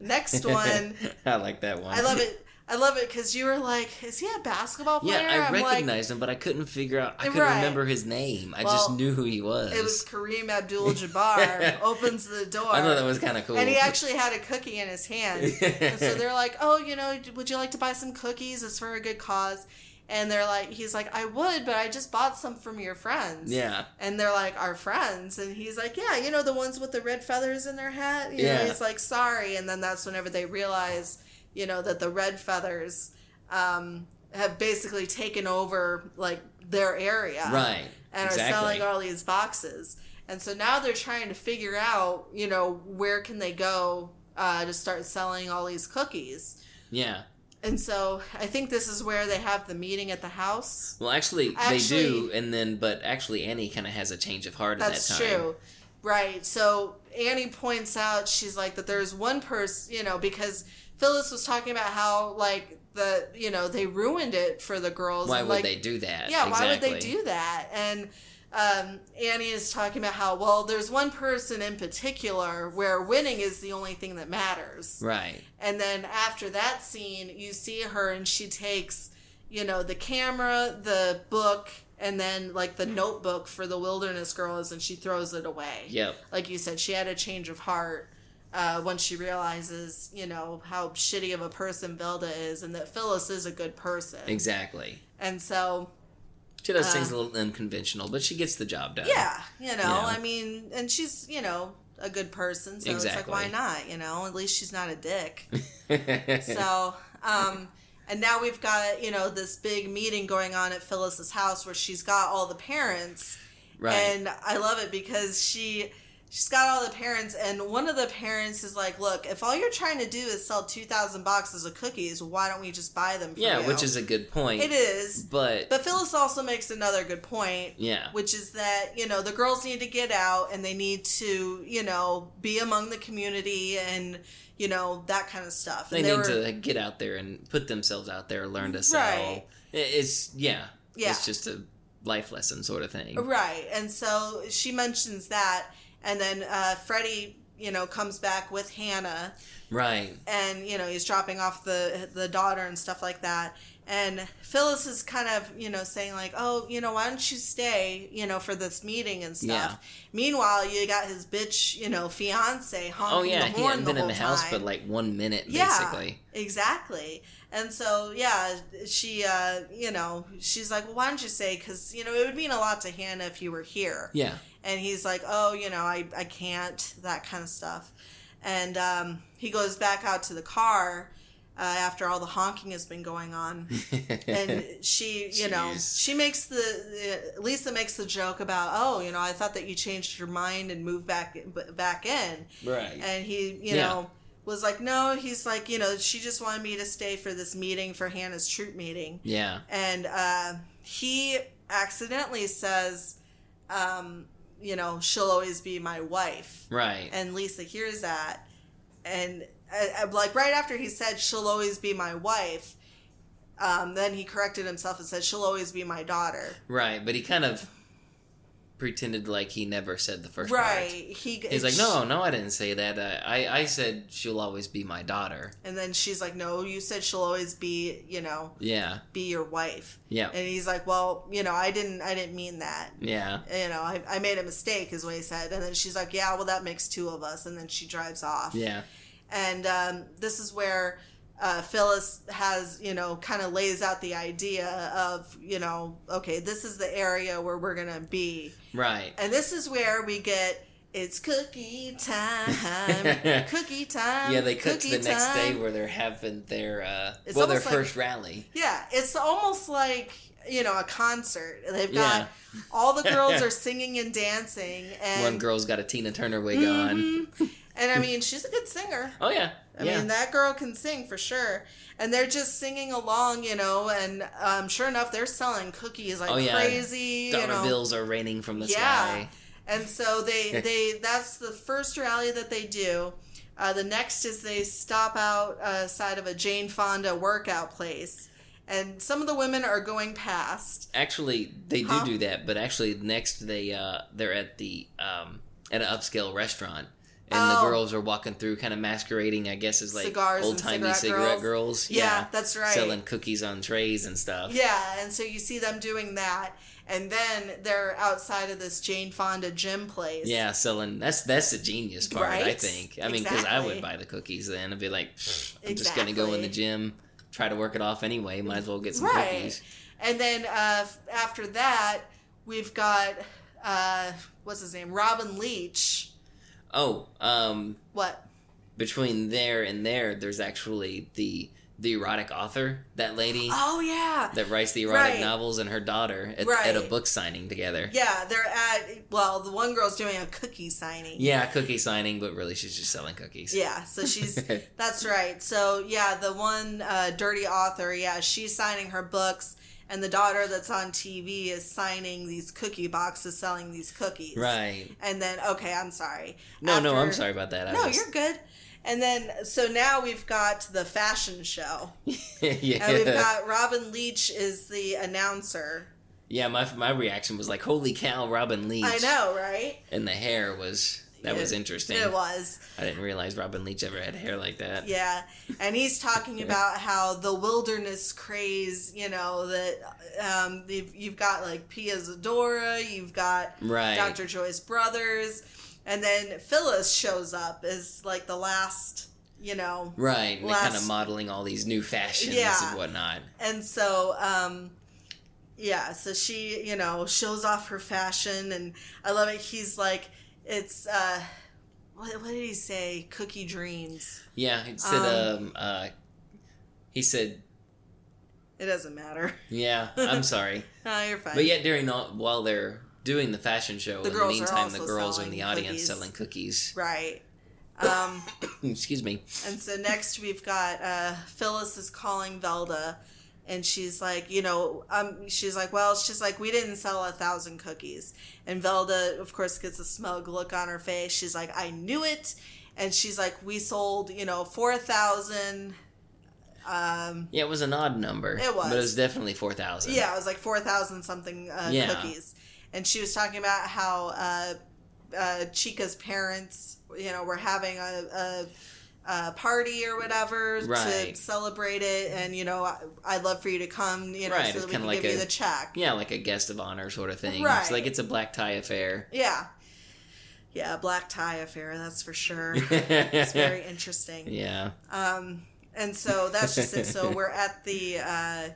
Next [laughs] one, I like that one. I love it. I love it because you were like, "Is he a basketball player?" Yeah, I I'm like, recognized him, but I couldn't figure out. I couldn't Right. remember his name. I Well, just knew who he was. It was Kareem Abdul-Jabbar [laughs] opens the door. I thought that was kind of cool. And he actually had a cookie in his hand. [laughs] and so they're like, "Oh, you know, would you like to buy some cookies? It's for a good cause." And they're like, he's like, "I would, but I just bought some from your friends." yeah. And they're like, "Our friends?" And he's like, "Yeah, you know the ones with the red feathers in their hat." You know, Yeah. he's like, "Sorry." And then that's whenever they realize, you know, that the red feathers um, have basically taken over like their area Right. and exactly. are selling all these boxes. And so now they're trying to figure out, you know, where can they go uh, to start selling all these cookies. yeah. And so I think this is where they have the meeting at the house. Well, actually, Actually- they do, and then, but actually, Annie kind of has a change of heart at that time. That's true. Right. So Annie points out, she's like, that there's one person, you know, because Phyllis was talking about how, like, the, you know, they ruined it for the girls. Why and, would like, they do that? Yeah, why would they do that? And um, Annie is talking about how well there's one person in particular where winning is the only thing that matters. Right. And then after that scene, you see her and she takes, you know, the camera, the book, and then like the notebook for the wilderness girls and she throws it away. Yep. Like you said, she had a change of heart uh, once she realizes, you know, how shitty of a person Velda is and that Phyllis is a good person. Exactly. And so She does Uh, things a little unconventional, but she gets the job done. Yeah, you know. I mean, and she's, you know, a good person, so it's Exactly. like, why not? You know, at least she's not a dick. [laughs] so, um, and now we've got, you know, this big meeting going on at Phyllis's house where she's got all the parents. right. And I love it because she she's got all the parents and one of the parents is like, "Look, if all you're trying to do is sell 2000 boxes of cookies, why don't we just buy them for yeah, you?" which is a good point. It is. But, But Phyllis also makes another good point yeah. which is that you know the girls need to get out and they need to you know be among the community and you know that kind of stuff. They And need were- to get out there and put themselves out there, learn to sell. Right. It's yeah. Yeah. It's just a life lesson sort of thing. right, and so she mentions that, and then uh, Freddie you know comes back with Hannah Right. and you know he's dropping off the the daughter and stuff like that and phyllis is kind of you know saying like oh you know why don't you stay you know for this meeting and stuff Yeah. meanwhile you got his bitch you know fiance honking Oh yeah, the he horn hadn't been in the house time. but like one minute yeah basically. exactly and so yeah she uh you know she's like well why don't you say because you know it would mean a lot to hannah if you were here Yeah. and he's like oh you know i, I can't that kind of stuff and um, he goes back out to the car uh, after all the honking has been going on [laughs] and she you know she makes the uh, lisa makes the joke about oh you know i thought that you changed your mind and moved back back in right. and he you Yeah. know was like no he's like you know she just wanted me to stay for this meeting for hannah's troop meeting yeah. and uh, he accidentally says um, you know she'll always be my wife Right. and lisa hears that and uh, uh, like right after he said she'll always be my wife um, then he corrected himself and said she'll always be my daughter right. But he kind of pretended like he never said the first right. Part. he He's like, no, no, I didn't say that. Uh, I, I said she'll always be my daughter. and then she's like no you said she'll always be you know Yeah, be your wife. Yeah, and he's like well you know i didn't i didn't mean that. Yeah, you know I, I made a mistake is what he said. And then she's like yeah well that makes two of us. And then she drives off. Yeah, and um, this is where uh, Phyllis has, you know, kind of lays out the idea of, you know, okay, this is the area where we're gonna be, right. and this is where we get it's cookie time, [laughs] cookie time. Yeah, they cut to cookie the next day where they're having their uh, It's well, their like- first rally. Yeah, it's almost like you know a concert. They've got Yeah. all the girls [laughs] are singing and dancing, and One girl's got a Tina Turner wig on. And I mean, she's a good singer. Oh yeah, I yeah, mean, that girl can sing for sure. And they're just singing along, you know, and um, sure enough, they're selling cookies like Oh, yeah. crazy, you know. bills are raining from the Yeah. sky. And so they, [laughs] they that's the first rally that they do. Uh, the next is they stop outside of a Jane Fonda workout place. And some of the women are going past. Actually, they do do that, but actually next they uh they're at the um at an upscale restaurant. And Oh. the girls are walking through, kind of masquerading, I guess, as like old timey cigarette cigarette, girls. girls. Yeah, that's right. Selling cookies on trays and stuff. Yeah, and so you see them doing that. And then they're outside of this Jane Fonda gym place. Yeah, selling. That's that's the genius part, I think. I mean, because I would buy the cookies then. I'd be like, I'm just gonna go in the gym, try to work it off anyway. Might as well get some Right. cookies. And then uh, after that, we've got uh, what's his name, Robin Leach. Oh, um, What? between there and there, there's actually the the erotic author, that lady Oh yeah, that writes the erotic Right. novels, and her daughter at, at a book signing together. yeah. They're at well, the one girl's doing a cookie signing. Yeah, cookie signing, but really she's just selling cookies. Yeah, so she's [laughs] that's right. So yeah, the one uh, dirty author, yeah, she's signing her books, and the daughter that's on TV is signing these cookie boxes, selling these cookies. Right. And then okay, I'm sorry. No, no, I'm sorry about that. I No, was- you're good. And then so now we've got the fashion show. [laughs] yeah. And we've got Robin Leach is the announcer. Yeah, my my reaction was like, "Holy cow, Robin Leach!" I know, right? And the hair was that was interesting. It was. I didn't realize Robin Leach ever had hair like that. Yeah, and he's talking about how the wilderness craze, you know, that um, you've, you've got like Pia Zadora, you've got Right. Dr. Joyce Brothers, and then Phyllis shows up as like the last, you know, Right, and kind of modeling all these new fashions Yeah. and whatnot. and so um yeah so she you know shows off her fashion and i love it he's like it's uh what, what did he say cookie dreams Yeah, he said. Um, Um, uh, he said, it doesn't matter [laughs] "Yeah, I'm sorry," [laughs] no you're fine but yet during all, while they're doing the fashion show, The in the meantime, the girls are in the audience cookies. selling cookies. right [coughs] um Excuse me. and so next we've got uh phyllis is calling velda and she's like you know um she's like well she's like we didn't sell a thousand cookies and velda of course gets a smug look on her face she's like i knew it and she's like we sold you know 4000 um Yeah, it was an odd number. It was. but it was definitely four thousand. yeah it was like 4000 something uh, Yeah. cookies and she was talking about how uh uh chica's parents you know were having a, a a party or whatever to celebrate it and you know I, i'd love for you to come you know Right, so that we can like give you the check yeah, like a guest of honor sort of thing. Right. It's like it's a black tie affair. yeah yeah black tie affair that's for sure [laughs] it's very interesting yeah. Um, and so that's just it. So [laughs] we're at the, uh,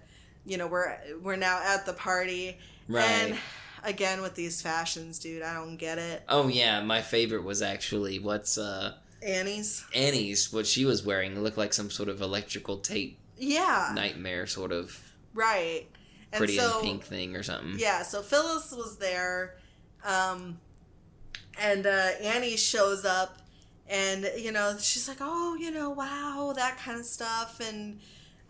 you know, we're we're now at the party, Right. and again with these fashions, dude, I don't get it. Oh yeah, my favorite was actually what's uh Annie's, Annie's what she was wearing looked like some sort of electrical tape yeah, nightmare sort of right. And pretty so, in pink thing or something. Yeah, so Phyllis was there, um, and uh, Annie shows up, and you know she's like, "Oh, you know, wow, that kind of stuff," and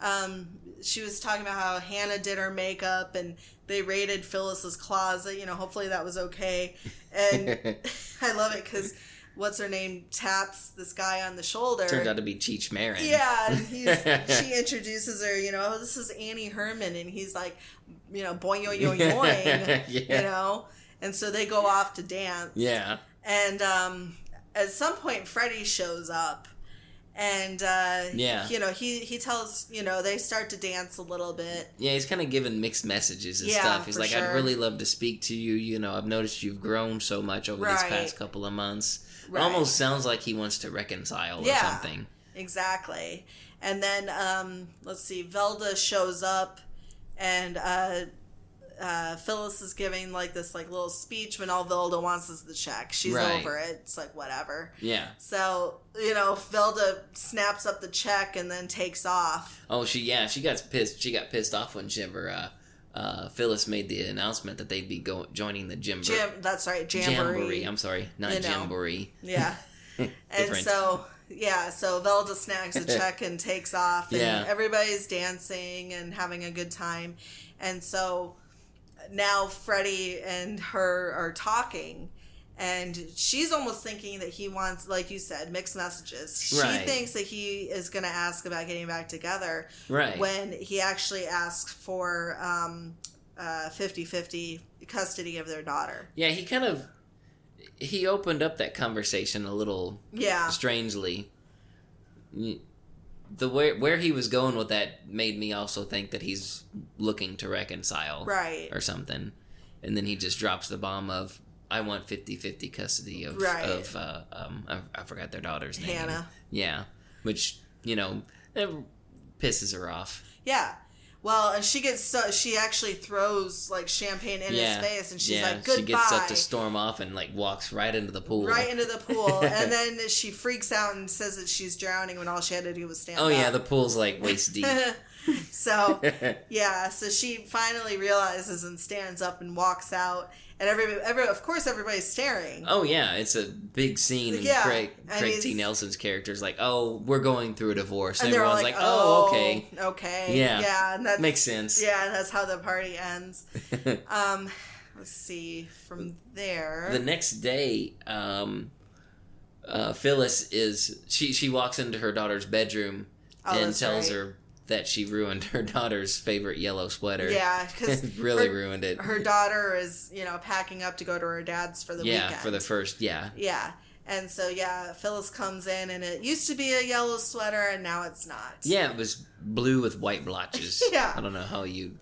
um, she was talking about how Hannah did her makeup, and they raided Phyllis's closet. You know, hopefully that was okay, and [laughs] [laughs] I love it because what's her name taps this guy on the shoulder. Turned out to be Cheech Marin. Yeah, and he's, [laughs] she introduces her, you know, oh, this is Annie Herman, and he's like, you know, boing, yoing, yoing, yoing, [laughs] Yeah. you know? And so they go off to dance. Yeah. And um, at some point, Freddie shows up. And, uh, Yeah. you know, he, he tells, you know, they start to dance a little bit. Yeah, he's kind of giving mixed messages and Yeah, stuff. He's like, sure. I'd really love to speak to you. You know, I've noticed you've grown so much over this Right. past couple of months. Right. It almost sounds like he wants to reconcile or Yeah. something. Exactly. And then, um, let's see, Velda shows up, and uh, uh, Phyllis is giving like this like little speech when all Velda wants is the check. She's Right. over it. It's like whatever. Yeah. So you know, Velda snaps up the check and then takes off. Oh, she yeah, she got pissed. She got pissed off whenever uh, uh, Phyllis made the announcement that they'd be go- joining the Jim Jam, that's right, jamboree. I'm sorry, not You know. jamboree. Yeah. [laughs] and so yeah, so Velda snags a [laughs] check and takes off, and Yeah. everybody's dancing and having a good time, and so now Freddie and her are talking. And she's almost thinking that he wants, like you said, mixed messages. She Right. thinks that he is going to ask about getting back together right. when he actually asks for um, uh, 50-50 custody of their daughter. yeah, he kind of he opened up that conversation a little Yeah. strangely. The where where he was going with that made me also think that he's looking to reconcile Right. or something, and then he just drops the bomb of I want 50-50 custody of Right. of uh, um I, I forgot their daughter's name. Hannah. Yeah, which you know it pisses her off. Yeah. Well, and she gets so she actually throws like champagne in yeah, his face, and she's yeah, like, "Goodbye." she gets up to storm off and like walks right into the pool. right into the pool, [laughs] and then she freaks out and says that she's drowning when all she had to do was stand up. oh up. yeah, the pool's like waist deep. [laughs] so [laughs] yeah, so she finally realizes and stands up and walks out, and everybody, every, of course, everybody's staring. Oh yeah, it's a big scene, and Yeah, Craig and Craig T. Nelson's character is like, "Oh, we're going through a divorce," and, and everyone's like, like, "Oh, okay, okay, Yeah. yeah," and that's makes sense." yeah, and that's how the party ends. [laughs] Um, let's see from there. the next day, um, uh, Phyllis is she she walks into her daughter's bedroom Oh, and tells right. her that she ruined her [laughs] daughter's favorite yellow sweater. Yeah, [laughs] because really her, ruined it. her daughter is you know packing up to go to her dad's for the yeah, weekend. for the first. Yeah, yeah. And so yeah, Phyllis comes in and it used to be a yellow sweater and now it's not. yeah, it was blue with white blotches. [laughs] Yeah. I don't know how you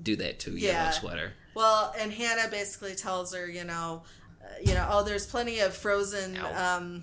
do that to a Yeah. yellow sweater. Well, and Hannah basically tells her, you know, uh, you know, oh, there's plenty of frozen, Ow. um,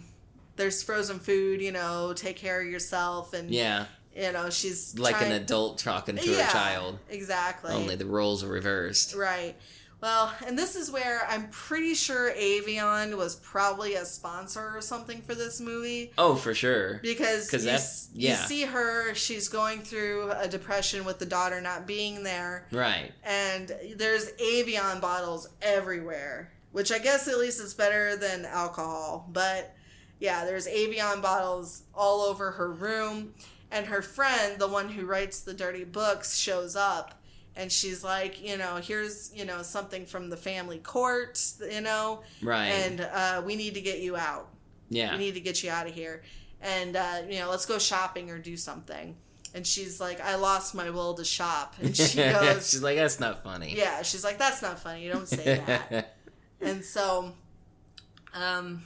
there's frozen food, you know, take care of yourself, and Yeah, you know, she's like trying- an adult talking to Yeah, a child. exactly, Only the roles are reversed. right. Well, and this is where I'm pretty sure Evian was probably a sponsor or something for this movie. Oh, for sure. because you, that's- yeah. you see her, she's going through a depression with the daughter not being there. Right. and there's Evian bottles everywhere, which I guess at least is better than alcohol. But yeah, there's Evian bottles all over her room, and her friend, the one who writes the dirty books, shows up. And she's like, you know, here's, you know, something from the family court, you know, Right. and uh, we need to get you out. yeah. We need to get you out of here. And, uh, you know, let's go shopping or do something. And she's like, I lost my will to shop. And she [laughs] goes, She's like, that's not funny. yeah, she's like, that's not funny. You don't say that. [laughs] and so, um,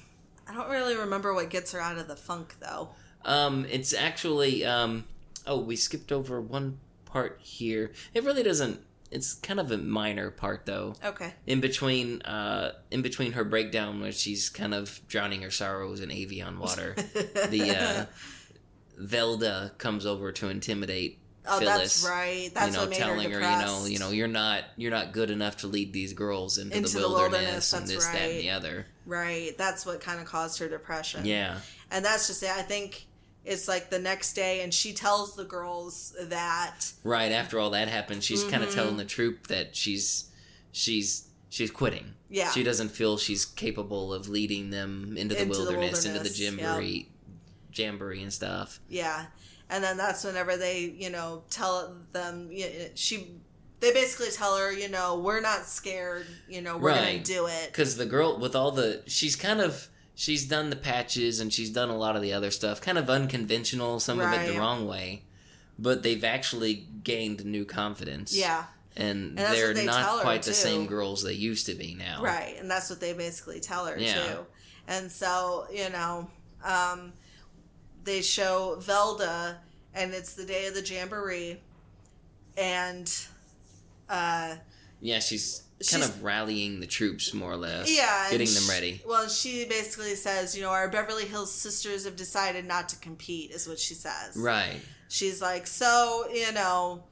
I don't really remember what gets her out of the funk, though. Um, it's actually um, oh, we skipped over one part here. It really doesn't. It's kind of a minor part though. Okay. In between, uh, in between her breakdown, where she's kind of drowning her sorrows in Evian water, [laughs] the uh, Velda comes over to intimidate oh, Phyllis. that's right. That's you know, what made telling her her, you know, you know, you're not, you're not good enough to lead these girls into, Into the the wilderness, wilderness, and this, that, and right. the other. Right. That's what kind of caused her depression. Yeah, And that's just it. I think it's like the next day, and she tells the girls that. right. After all that happened, she's kind of mm-hmm. telling the troop that she's, she's, she's quitting. Yeah. She doesn't feel she's capable of leading them into the, Into the wilderness, into the wilderness, jamboree, jamboree and stuff. Yeah. And then that's whenever they, you know, tell them, she, they basically tell her, you know, we're not scared, you know, we're gonna do it. Because the girl with all the, she's kind of, she's done the patches and she's done a lot of the other stuff, kind of unconventional, some of it the wrong way. But they've actually gained new confidence. Yeah. and, that's they're they not quite the same girls they used to be now. Right. And that's what they basically tell her, Yeah. too. And so, you know, um, they show Velda, and it's the day of the Jamboree. And, uh, Yeah, she's kind She's- of rallying the troops more or less. yeah. getting them ready. Well, she basically says, you know, our Beverly Hills sisters have decided not to compete, is what she says. Right. She's like, so, you know,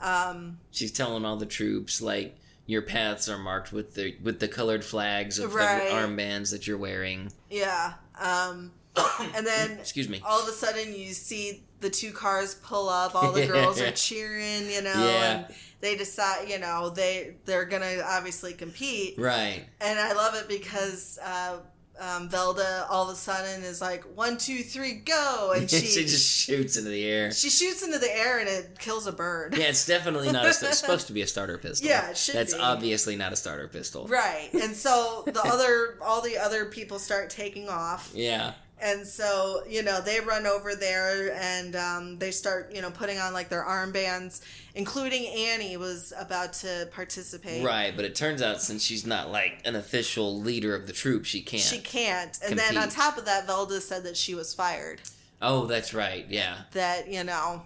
um, She's telling all the troops like your paths are marked with the with the colored flags of Right. the armbands that you're wearing. yeah. Um, [coughs] and then Excuse me. all of a sudden you see the two cars pull up all the girls are [laughs] cheering you know Yeah. and they decide you know they they're gonna obviously compete Right. and i love it because uh um, Velda all of a sudden is like one two three go and [laughs] she she just shoots into the air. she shoots into the air and it kills a bird Yeah, it's definitely not. A, it's supposed to be a starter [laughs] pistol. Yeah, it should That's be. obviously not a starter pistol. right and so the other all the other people start taking off Yeah. And so, you know, they run over there and um, they start, you know, putting on like their armbands, including Annie was about to participate. Right, but it turns out since she's not like an official leader of the troop, she can't. She can't. And then on top of that, Velda said that she was fired. oh, that's right. Yeah. That, you know,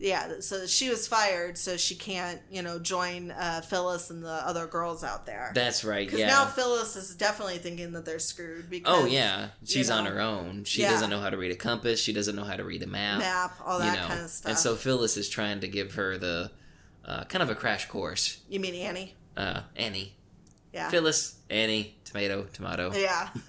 yeah, so she was fired, so she can't, you know, join uh, Phyllis and the other girls out there. That's right. Because Yeah. now Phyllis is definitely thinking that they're screwed because oh yeah, she's on know, her own. She yeah. doesn't know how to read a compass. She doesn't know how to read a map. map, all you that know. kind of stuff. And so Phyllis is trying to give her the uh, kind of a crash course. you mean Annie? Uh, Annie, Yeah. Phyllis, Annie, tomato, tomato. Yeah. [laughs] [laughs]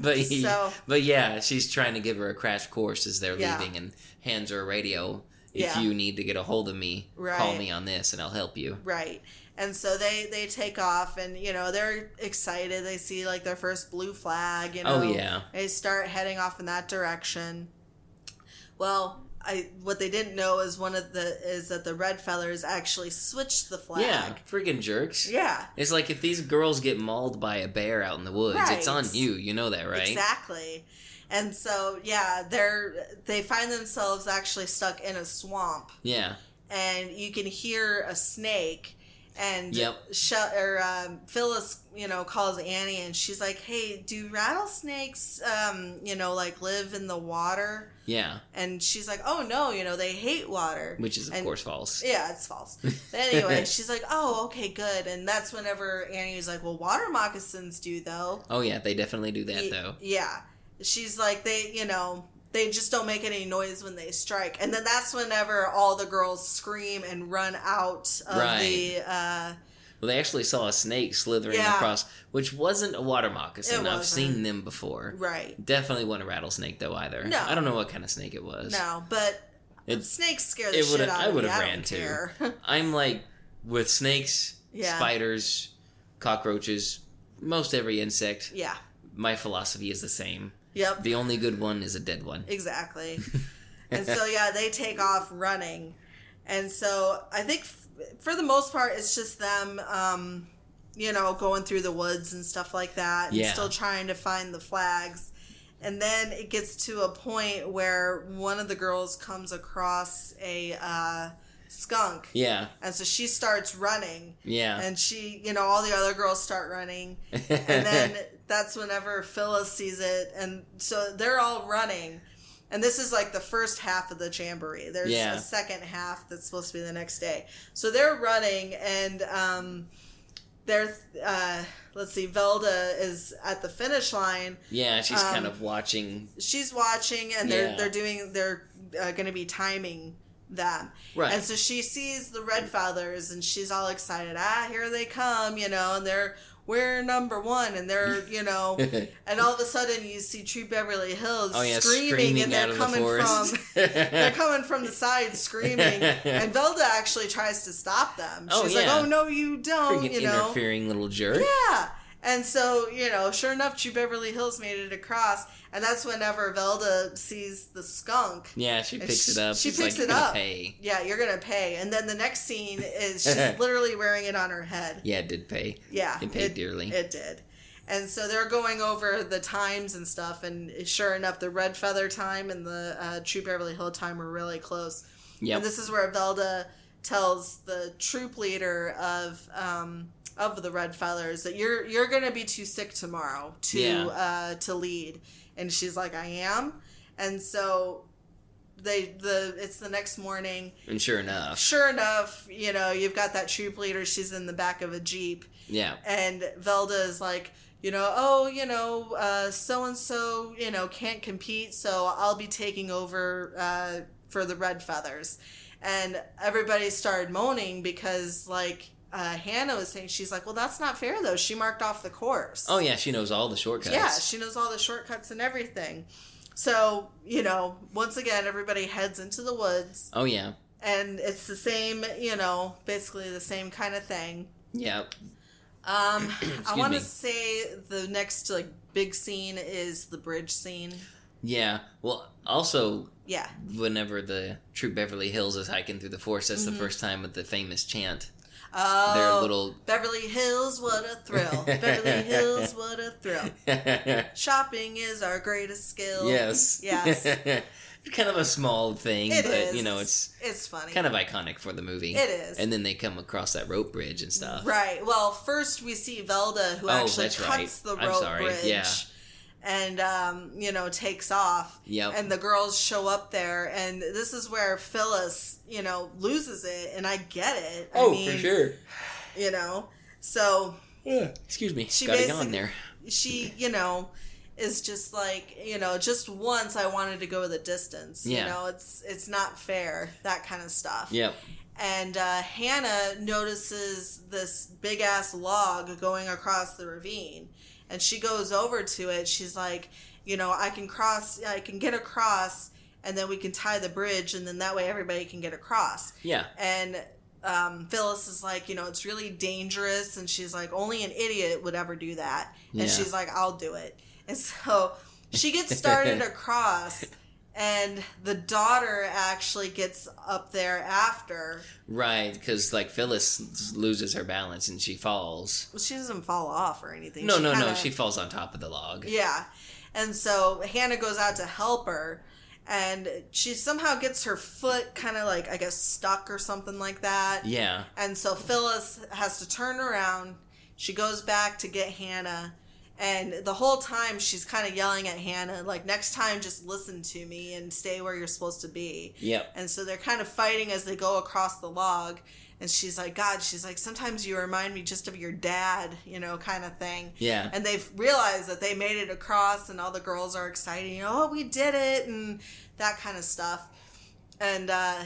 but he, So- but yeah, she's trying to give her a crash course as they're Yeah. leaving, and hands her a radio. If Yeah. you need to get a hold of me, call me on this, and I'll help you. Right. And so they they take off and you know they're excited. They see like their first blue flag, you oh, know. Oh, yeah. They start heading off in that direction. Well, I what they didn't know is one of the is that the red feathers actually switched the flag. Yeah, freaking jerks. Yeah. It's like if these girls get mauled by a bear out in the woods, it's on you. You know that, right? Exactly. And so yeah, they're they find themselves actually stuck in a swamp, Yeah. and you can hear a snake. And Yep. Sh- or um, Phyllis, you know, calls Annie, and she's like, "Hey, do rattlesnakes, um, you know, like live in the water?" Yeah. And she's like, "Oh no, you know, they hate water." Which is, of And- course, false. Yeah, it's false. [laughs] But anyway, [laughs] she's like, "Oh, okay, good." And that's whenever Annie's like, "Well, water moccasins do though." Oh, yeah, they definitely do that, Ye- though. Yeah. She's like, they, you know, they just don't make any noise when they strike. And then that's whenever all the girls scream and run out of Right. the. Uh, Well, they actually saw a snake slithering Yeah. across, which wasn't a water moccasin. I've seen them before. right. Definitely wasn't a rattlesnake, though, either. No. I don't know what kind of snake it was. No, but It- snakes scare the it shit out I of me. would've ran too. [laughs] I'm like, with snakes, Yeah. spiders, cockroaches, most every insect, yeah. my philosophy is the same. Yep. The only good one is a dead one. Exactly. [laughs] and so yeah, they take off running, and so I think f- for the most part it's just them, um, you know, going through the woods and stuff like that, and Yeah. still trying to find the flags. And then it gets to a point where one of the girls comes across a uh, skunk, Yeah, and so she starts running, yeah. and she, you know, all the other girls start running, [laughs] and then that's whenever Phyllis sees it, and so they're all running. And this is like the first half of the jamboree. There's Yeah. a second half that's supposed to be the next day. So they're running, and um, they're uh, let's see, Velda is at the finish line. yeah, she's um, kind of watching. She's watching, and they're Yeah. they're doing they're uh, going to be timing them. Right. And so she sees the red feathers and she's all excited. Ah, here they come, you know, and they're we're number one and they're, you know, [laughs] and all of a sudden you see Troop Beverly Hills oh yeah, screaming, screaming, and they're of the coming from [laughs] they're coming from the side screaming and Velda actually tries to stop them. Oh, She's yeah. like, "Oh no, you don't," Freaking you know. interfering little jerk. Yeah. And so, you know, sure enough, Troop Beverly Hills made it across, and that's whenever Velda sees the skunk. Yeah, she picks she- it up. she picks like, it up. Pay. Yeah, you're gonna pay. And then the next scene is she's [laughs] literally wearing it on her head. Yeah, it did pay. Yeah, It paid dearly. It did. And so they're going over the times and stuff, and sure enough, the Red Feather time and the uh, Troop Beverly Hill time were really close. Yeah. And this is where Velda tells the troop leader of um, of the Red Feathers that you're you're gonna be too sick tomorrow to Yeah. uh, to lead, and she's like, I am, and so they the it's the next morning. And sure enough, Sure enough, you know you've got that troop leader. She's in the back of a jeep, yeah, and Velda is like, you know, oh, you know, so and so, you know, can't compete, so I'll be taking over uh, for the Red Feathers. And everybody started moaning because, like, uh, Hannah was saying, she's like, well, that's not fair, though. She marked off the course. Oh yeah, she knows all the shortcuts. Yeah, she knows all the shortcuts and everything. So, you know, once again, everybody heads into the woods, oh yeah, and it's the same, you know, basically the same kind of thing. yeah. Um, [clears throat] I want to say the next like big scene is the bridge scene. Yeah. Well, also, Yeah. whenever the Troop Beverly Hills is hiking through the forest, that's the first time with the famous chant. Oh, Their little. Beverly Hills, what a thrill! Beverly [laughs] Hills, what a thrill! [laughs] Shopping is our greatest skill. yes. Yes. [laughs] kind of a small thing, It but is. you know, it's It's funny. kind of iconic for the movie. It is. And then they come across that rope bridge and stuff. Right. Well, first we see Velda, who Oh, actually cuts right. the I'm rope sorry. bridge. Yeah. And um, you know, takes off. Yep. And the girls show up there, and this is where Phyllis, you know, loses it, and I get it. I oh, mean, for sure. You know, so Yeah. Excuse me. She Got it on there. she, you know, is just like, you know, just once I wanted to go the distance. Yeah. You know, it's it's not fair, that kind of stuff. Yep. And uh, Hannah notices this big ass log going across the ravine, and she goes over to it. She's like, you know, I can cross, I can get across, and then we can tie the bridge, and then that way everybody can get across. Yeah. And um, Phyllis is like, you know, it's really dangerous. And she's like, only an idiot would ever do that. And Yeah. she's like, I'll do it. And so she gets started [laughs] across. And the daughter actually gets up there after. Right, because like Phyllis loses her balance and she falls. Well, she doesn't fall off or anything. No, She no, no. kinda- She falls on top of the log. Yeah. And so Hannah goes out to help her and she somehow gets her foot kind of like I guess stuck or something like that. Yeah. And so Phyllis has to turn around. She goes back to get Hannah. And the whole time she's kind of yelling at Hannah, like, next time just listen to me and stay where you're supposed to be. Yep. And so they're kind of fighting as they go across the log. And she's like, God, she's like, sometimes you remind me just of your dad, you know, kind of thing. Yeah. And they've realized that they made it across, and all the girls are excited, you know, oh, we did it, and that kind of stuff. And uh,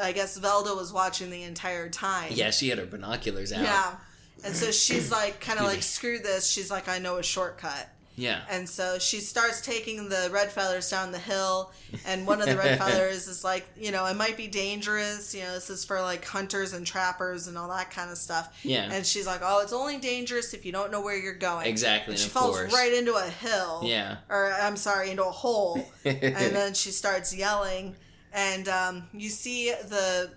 I guess Velda was watching the entire time. Yeah, she had her binoculars out. Yeah. And so she's like, kind of like, screw this. She's like, I know a shortcut. Yeah. And so she starts taking the red feathers down the hill, and one of the red feathers is like, you know, it might be dangerous. You know, this is for like hunters and trappers and all that kind of stuff. Yeah. And she's like, oh, it's only dangerous if you don't know where you're going. Exactly, And she falls course. right into a hill. Yeah. Or I'm sorry, into a hole. [laughs] and then she starts yelling, and um, you see the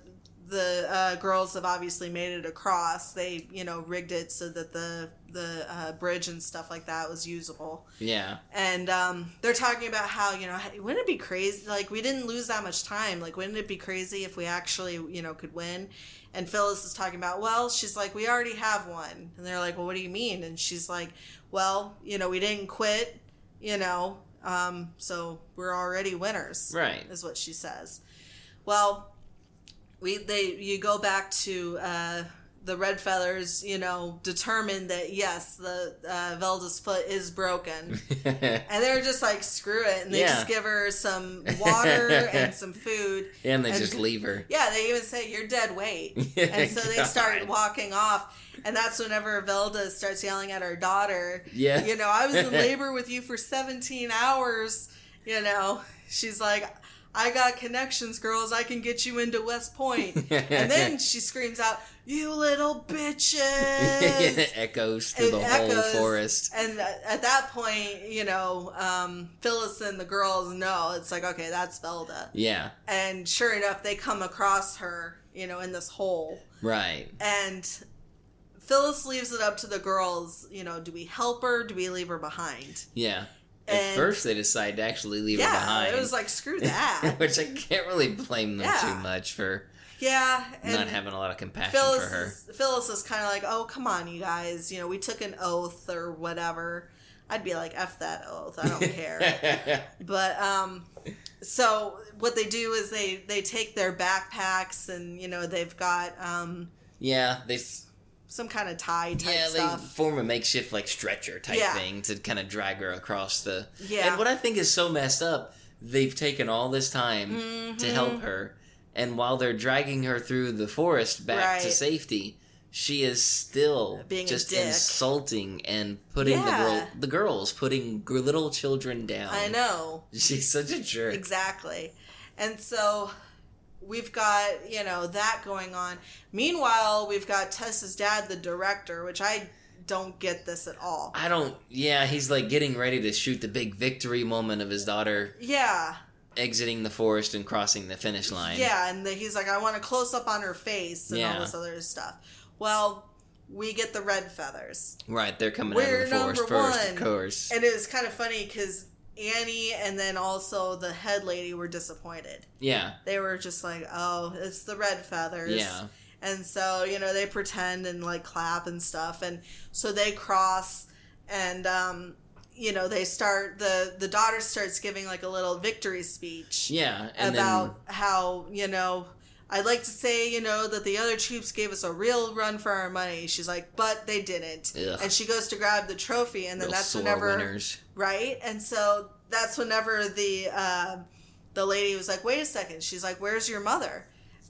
the uh, girls have obviously made it across. They, you know, rigged it so that the the uh, bridge and stuff like that was usable Yeah. and um, they're talking about how you know wouldn't it be crazy like we didn't lose that much time like wouldn't it be crazy if we actually you know could win and phyllis is talking about well she's like we already have one and they're like well what do you mean and she's like well you know we didn't quit you know um, so we're already winners Right. is what she says well we they you go back to uh, the red feathers you know determined that yes the uh, velda's foot is broken. [laughs] And they're just like screw it. And they Yeah. just give her some [laughs] water and some food. And they And- just leave her. yeah they even say you're dead weight. [laughs] And so they start walking off. And that's whenever velda starts yelling at her daughter. Yeah. you know i was in labor with you for 17 hours. You know she's like I got connections, girls. I can get you into West Point. [laughs] And then she screams out, "You little bitches!" it [laughs] echoes through It the echoes. whole forest. And at that point, you know, um, Phyllis and the girls know it's like, okay, that's Velda. Yeah. And sure enough, they come across her, you know, in this hole. Right. And Phyllis leaves it up to the girls, you know, do we help her? Do we leave her behind? Yeah. At And- first, they decide to actually leave her yeah, behind. it was like, screw [laughs] that. which I can't really blame them Yeah. too much for yeah. And not having a lot of compassion Phyllis for her. is, Phyllis is kind of like, oh, come on, you guys. You know, we took an oath or whatever. I'd be like, F that oath. I don't care. [laughs] But um, so what they do is they they take their backpacks and you know they've got um yeah, they some kind of tie type yeah they stuff. form a makeshift like stretcher type Yeah. thing to kind of drag her across the. Yeah. And what I think is so messed up, they've taken all this time to Mhm. help her, and while they're dragging her through the forest back to safety. She is still Being just insulting and putting the girl, the girls, putting little children down. I know She's such a jerk. exactly, and so we've got you know that going on. Meanwhile, we've got Tessa's dad, the director, which I don't get this at all. I don't. Yeah, he's like getting ready to shoot the big victory moment of his daughter Yeah, exiting the forest and crossing the finish line. Yeah, and the, he's like, I want a close up on her face and Yeah. all this other stuff. Well, we get the red feathers, Right, they're coming We're out of the forest first, one. of course. and it was kind of funny because Annie and then also the head lady were disappointed. yeah, They were just like, "Oh, it's the red feathers." yeah, And so, you know, they pretend and like clap and stuff. And so they cross and, um, you know, they start, the, the daughter starts giving like a little victory speech yeah. And about how, you know, I'd like to say, you know, that the other troops gave us a real run for our money. She's like, but they didn't. Ugh. And she goes to grab the trophy, and then then that's whenever winners. Right? And so that's whenever the uh, the lady was like wait a second. She's like where's your mother?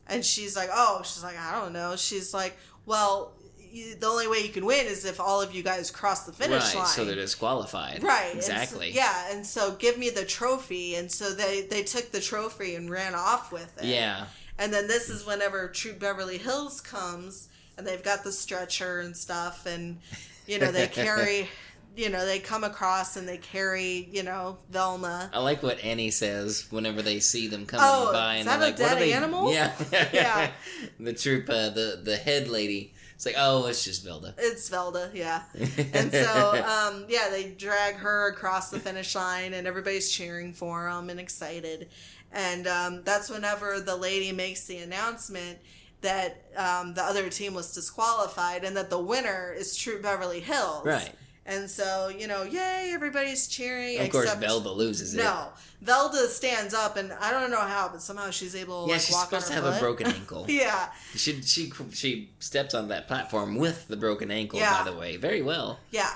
And she's like oh she's like i don't know. She's like well you, the only way you can win is if all of you guys cross the finish right, line. so they're disqualified. right and so- Exactly. yeah and so give me the trophy. And so they they took the trophy and ran off with it. Yeah. and then this is whenever Troop Beverly Hills comes and they've got the stretcher and stuff and you know they [laughs] carry you know, they come across and they carry, you know, Velma. I like what Annie says whenever they see them coming Oh, by, is and that they're a like, "What are dead they?" animal? Yeah, [laughs] Yeah. [laughs] the troop, uh, the the head lady. It's like, oh, it's just Velda. It's Velda, yeah. [laughs] And so, um, yeah, they drag her across the finish line, and everybody's cheering for them and excited. And um, that's whenever the lady makes the announcement that um, the other team was disqualified and that the winner is Troop Beverly Hills. right. And so, you know, yay, everybody's cheering. Of course, Velda loses it. No, Velda stands up, and I don't know how, but somehow she's able to Yeah, like, she's walk supposed to have her a broken [laughs] ankle. yeah, She she she steps on that platform with the broken ankle. Yeah. By the way, very well. yeah.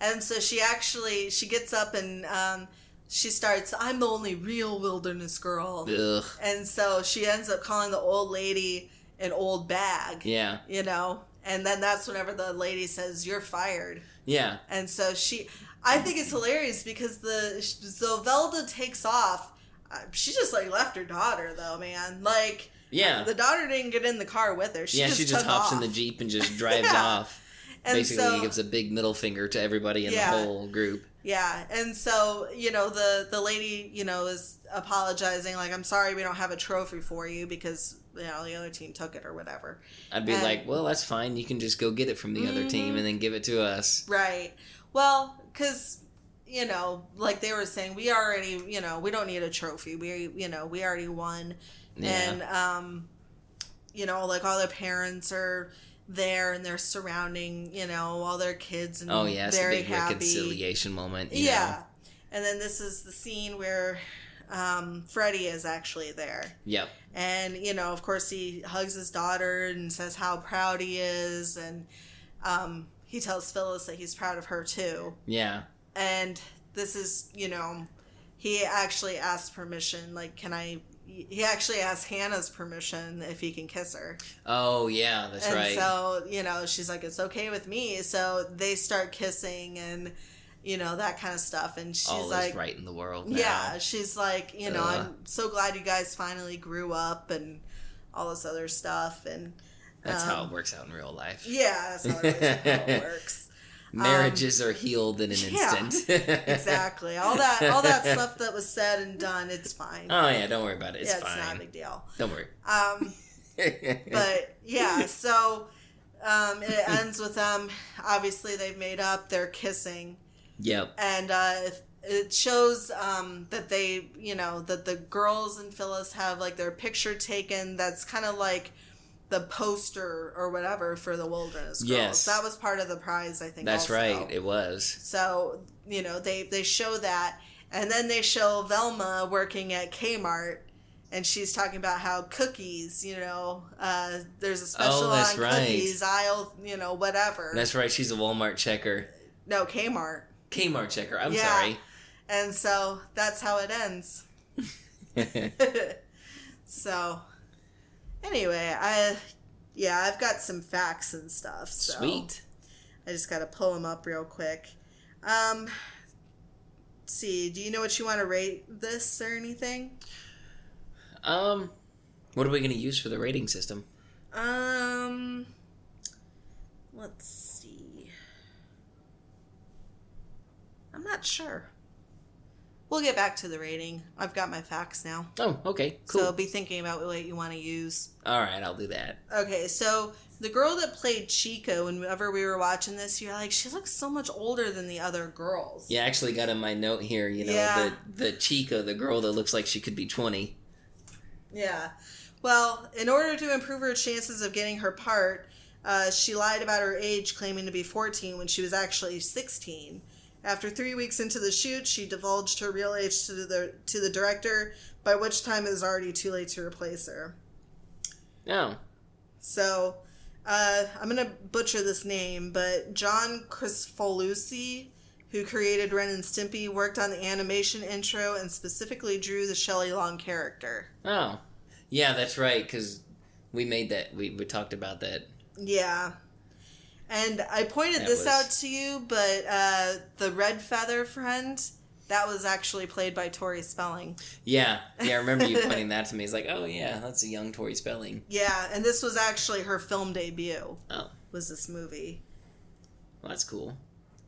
And so she actually she gets up and um, she starts. I'm the only real wilderness girl, Ugh. and so she ends up calling the old lady an old bag. Yeah. You know, and then that's whenever the lady says you're fired. Yeah. And so she, I think it's hilarious because the so Velda takes off. Uh, She just like left her daughter though, man. Like Yeah. the daughter didn't get in the car with her. She yeah, just she just hops in the jeep and just [laughs] drives Yeah. off. And Basically, so, gives a big middle finger to everybody in Yeah. the whole group. Yeah, and so you know the the lady you know is apologizing like I'm sorry we don't have a trophy for you because you know the other team took it or whatever. I'd be And- like, well, that's fine. You can just go get it from the other team Mhm. and then give it to us. Right. Well, because you know, like they were saying, we already you know we don't need a trophy. We you know we already won. Yeah. and um you know like all the parents are there and they're surrounding you know all their kids and oh yeah, it's a very big happy reconciliation moment. yeah know? and then this is the scene where um freddie is actually there Yep. and you know of course he hugs his daughter and says how proud he is and um he tells phyllis that he's proud of her too Yeah. and this is you know he actually asks permission like can i he actually asks hannah's permission if he can kiss her Oh yeah, that's and right. so you know she's like it's okay with me so they start kissing and you know that kind of stuff and she's All like right in the world. Now. yeah she's like you know Ugh. i'm so glad you guys finally grew up and all this other stuff and That's how um, it works out in real life. yeah that's how it, [laughs] how it works Marriages are healed in an yeah, instant. [laughs] exactly all that all that stuff that was said and done it's fine Oh yeah, don't worry about it. It's yeah, it's not a big deal. Don't worry. Um, [laughs] but yeah, so um, it ends with them. Obviously, they've made up. They're kissing, yep. and uh, it shows um, that they, you know, that the girls and Phyllis have like their picture taken. That's kind of like the poster or whatever for the Wilderness Girls. Yes. that was part of the prize. I think That's also. right. It was. So you know they they show that, and then they show Velma working at Kmart, and she's talking about how cookies, you know, uh, there's a special Oh, that's on right. cookies aisle, you know, whatever. That's right. She's a Walmart checker. no Kmart, Kmart checker. I'm Yeah. sorry. and so that's how it ends. [laughs] [laughs] so anyway, I yeah, I've got some facts and stuff. So. Sweet. I just got to pull them up real quick. Um, let's see, do you know what you want to rate this or anything? Um, what are we going to use for the rating system? Um, let's see. I'm not sure. We'll get back to the rating. I've got my facts now. Oh, okay. Cool. So be thinking about what you want to use. All right, I'll do that. Okay, so the girl that played Chica, whenever we were watching this, you're like, she looks so much older than the other girls. Yeah, I actually got in my note here, you know, Yeah. the the Chica, the girl that looks like she could be 20. Yeah. Well, in order to improve her chances of getting her part, uh, she lied about her age, claiming to be 14 when she was actually 16. After three weeks into the shoot, she divulged her real age to the to the director, by which time it was already too late to replace her. Oh, So, uh, I'm gonna butcher this name, but John Kricfalusi, who created Ren and Stimpy, worked on the animation intro and specifically drew the Shelley Long character. oh. Yeah, that's right, because we made that, we, we talked about that. Yeah. And I pointed That this was- out to you, but uh, the red feather friend, that was actually played by Tori Spelling. Yeah, yeah, I remember you [laughs] pointing that to me. It's like, oh, yeah, that's a young Tori Spelling. Yeah, and this was actually her film debut. Oh. Was this movie? Well, that's cool.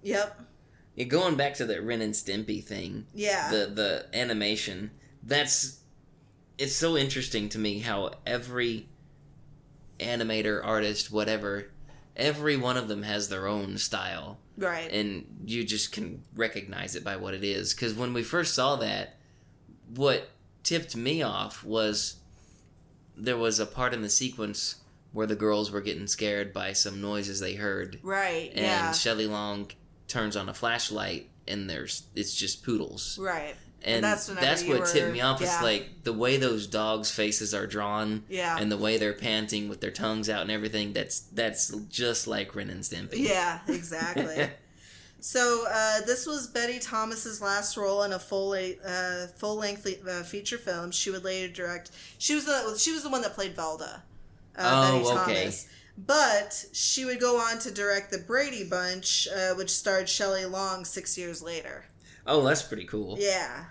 Yep. Yeah, going back to the Ren and Stimpy thing, Yeah. the the animation. That's it's so interesting to me how every animator, artist, whatever, every one of them has their own style, right. and you just can recognize it by what it is. Because when we first saw that, what tipped me off was there was a part in the sequence where the girls were getting scared by some noises they heard, right. and yeah. Shelley Long turns on a flashlight, and there's it's just poodles right. And that's that's, what tipped me off. yeah. Is like the way those dogs' faces are drawn, Yeah. and the way they're panting with their tongues out and everything. That's that's just like Ren and Stimpy. Yeah, exactly. [laughs] so uh, this was Betty Thomas's last role in a full uh, full length uh, feature film. She would later direct. She was the she was the one that played Velda. Uh, Oh, okay. But she would go on to direct the Brady Bunch, uh, which starred Shelley Long six years later. Oh, that's pretty cool. Yeah.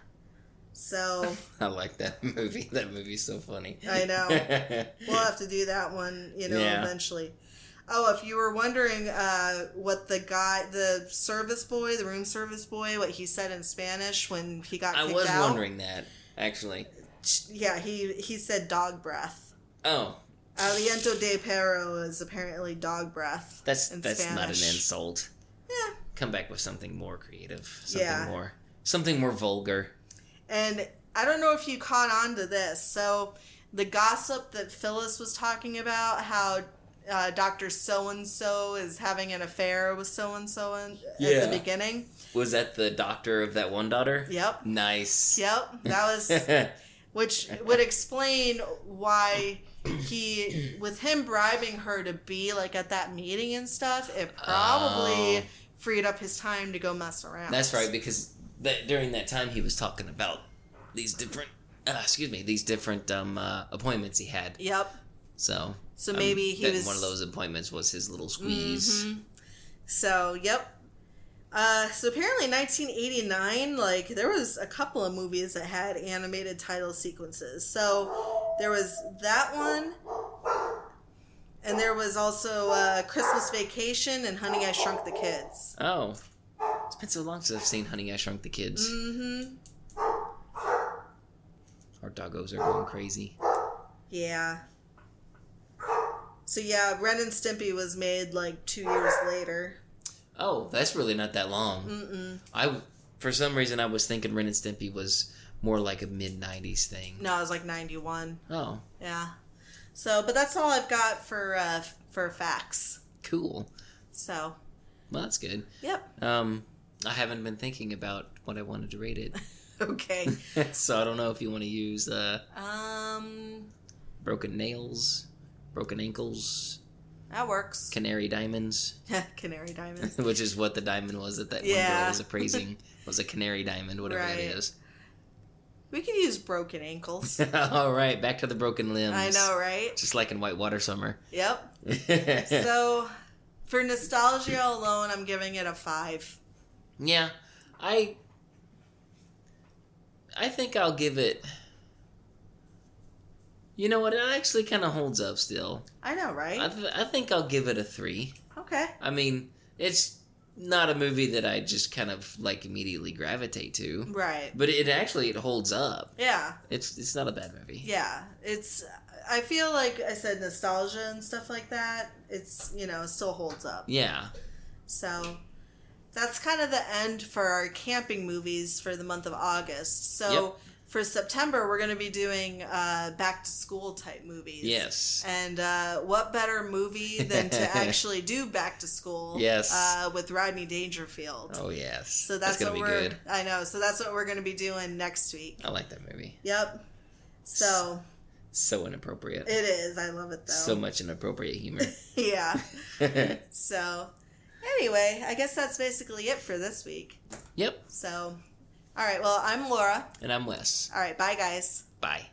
So [laughs] I like that [laughs] movie. That movie's so funny. I know. [laughs] we'll have to do that one, you know, Yeah. eventually. Oh, if you were wondering uh, what the guy, the service boy, the room service boy, what he said in Spanish when he got I was out. wondering that actually. Yeah, he he said dog breath. Oh, Aliento de perro is apparently dog breath. that's that's not an insult. Yeah. Come back with something more creative. Something Yeah. more. Something more vulgar. And I don't know if you caught on to this. So the gossip that Phyllis was talking about, how uh, Doctor So and So is having an affair with so and so at the beginning. Was that the doctor of that one daughter? Yep. Nice. Yep. That was [laughs] which would explain why he with him bribing her to be like at that meeting and stuff it probably Oh. Freed up his time to go mess around That's right, because that during that time he was talking about these different, uh, excuse me, these different um, uh, appointments he had. yep So, so um, maybe he was one of those appointments was his little squeeze. Mhm. so yep uh, so apparently 1989 like there was a couple of movies that had animated title sequences so there was that one and there was also uh, christmas vacation and honey i shrunk the kids Oh, it's been so long since I've seen Honey I Shrunk the Kids. mm-hmm Our doggos are going crazy. yeah so yeah ren and stimpy was made like two years later Oh, that's really not that long. Mm-mm. I, for some reason, I was thinking Ren and Stimpy was more like a mid '90s thing. no it was like 91 Oh, Yeah. So, but that's all I've got for uh, for facts. cool. So, Well, that's good. yep. Um, I haven't been thinking about what I wanted to rate it, [laughs] [laughs] Okay. so I don't know if you want to use uh, um, broken nails, broken ankles, that works. canary diamonds, Yeah [laughs] Canary diamonds. which is what the diamond was that that one girl was appraising was a canary diamond, whatever Right. that is. We could use broken ankles. [laughs] All right, back to the broken limbs. I know, right? Just like in Whitewater Summer. Yep. [laughs] So, for nostalgia alone, I'm giving it a five. yeah, I I think I'll give it. You know what? It actually kind of holds up still. I know, right? I, th- I think I'll give it a three. okay. I mean, it's not a movie that I just kind of like immediately gravitate to, Right. but it actually it holds up. Yeah. It's it's not a bad movie. Yeah. It's. I feel like I said nostalgia and stuff like that. It's you know it still holds up. Yeah. So that's kind of the end for our camping movies for the month of August. So Yep. For September, we're going to be doing uh, back to school type movies. Yes. And uh, what better movie than to [laughs] actually do back to school? Yes. Uh, with Rodney Dangerfield. Oh yes. So that's, gonna what be we're. good. I know. So that's what we're going to be doing next week. I like that movie. Yep. So So inappropriate. it is. I love it though. So much inappropriate humor. [laughs] yeah. [laughs] So anyway, I guess that's basically it for this week. yep. So, all right. Well, I'm Laura. And I'm Wes. All right. Bye, guys. Bye.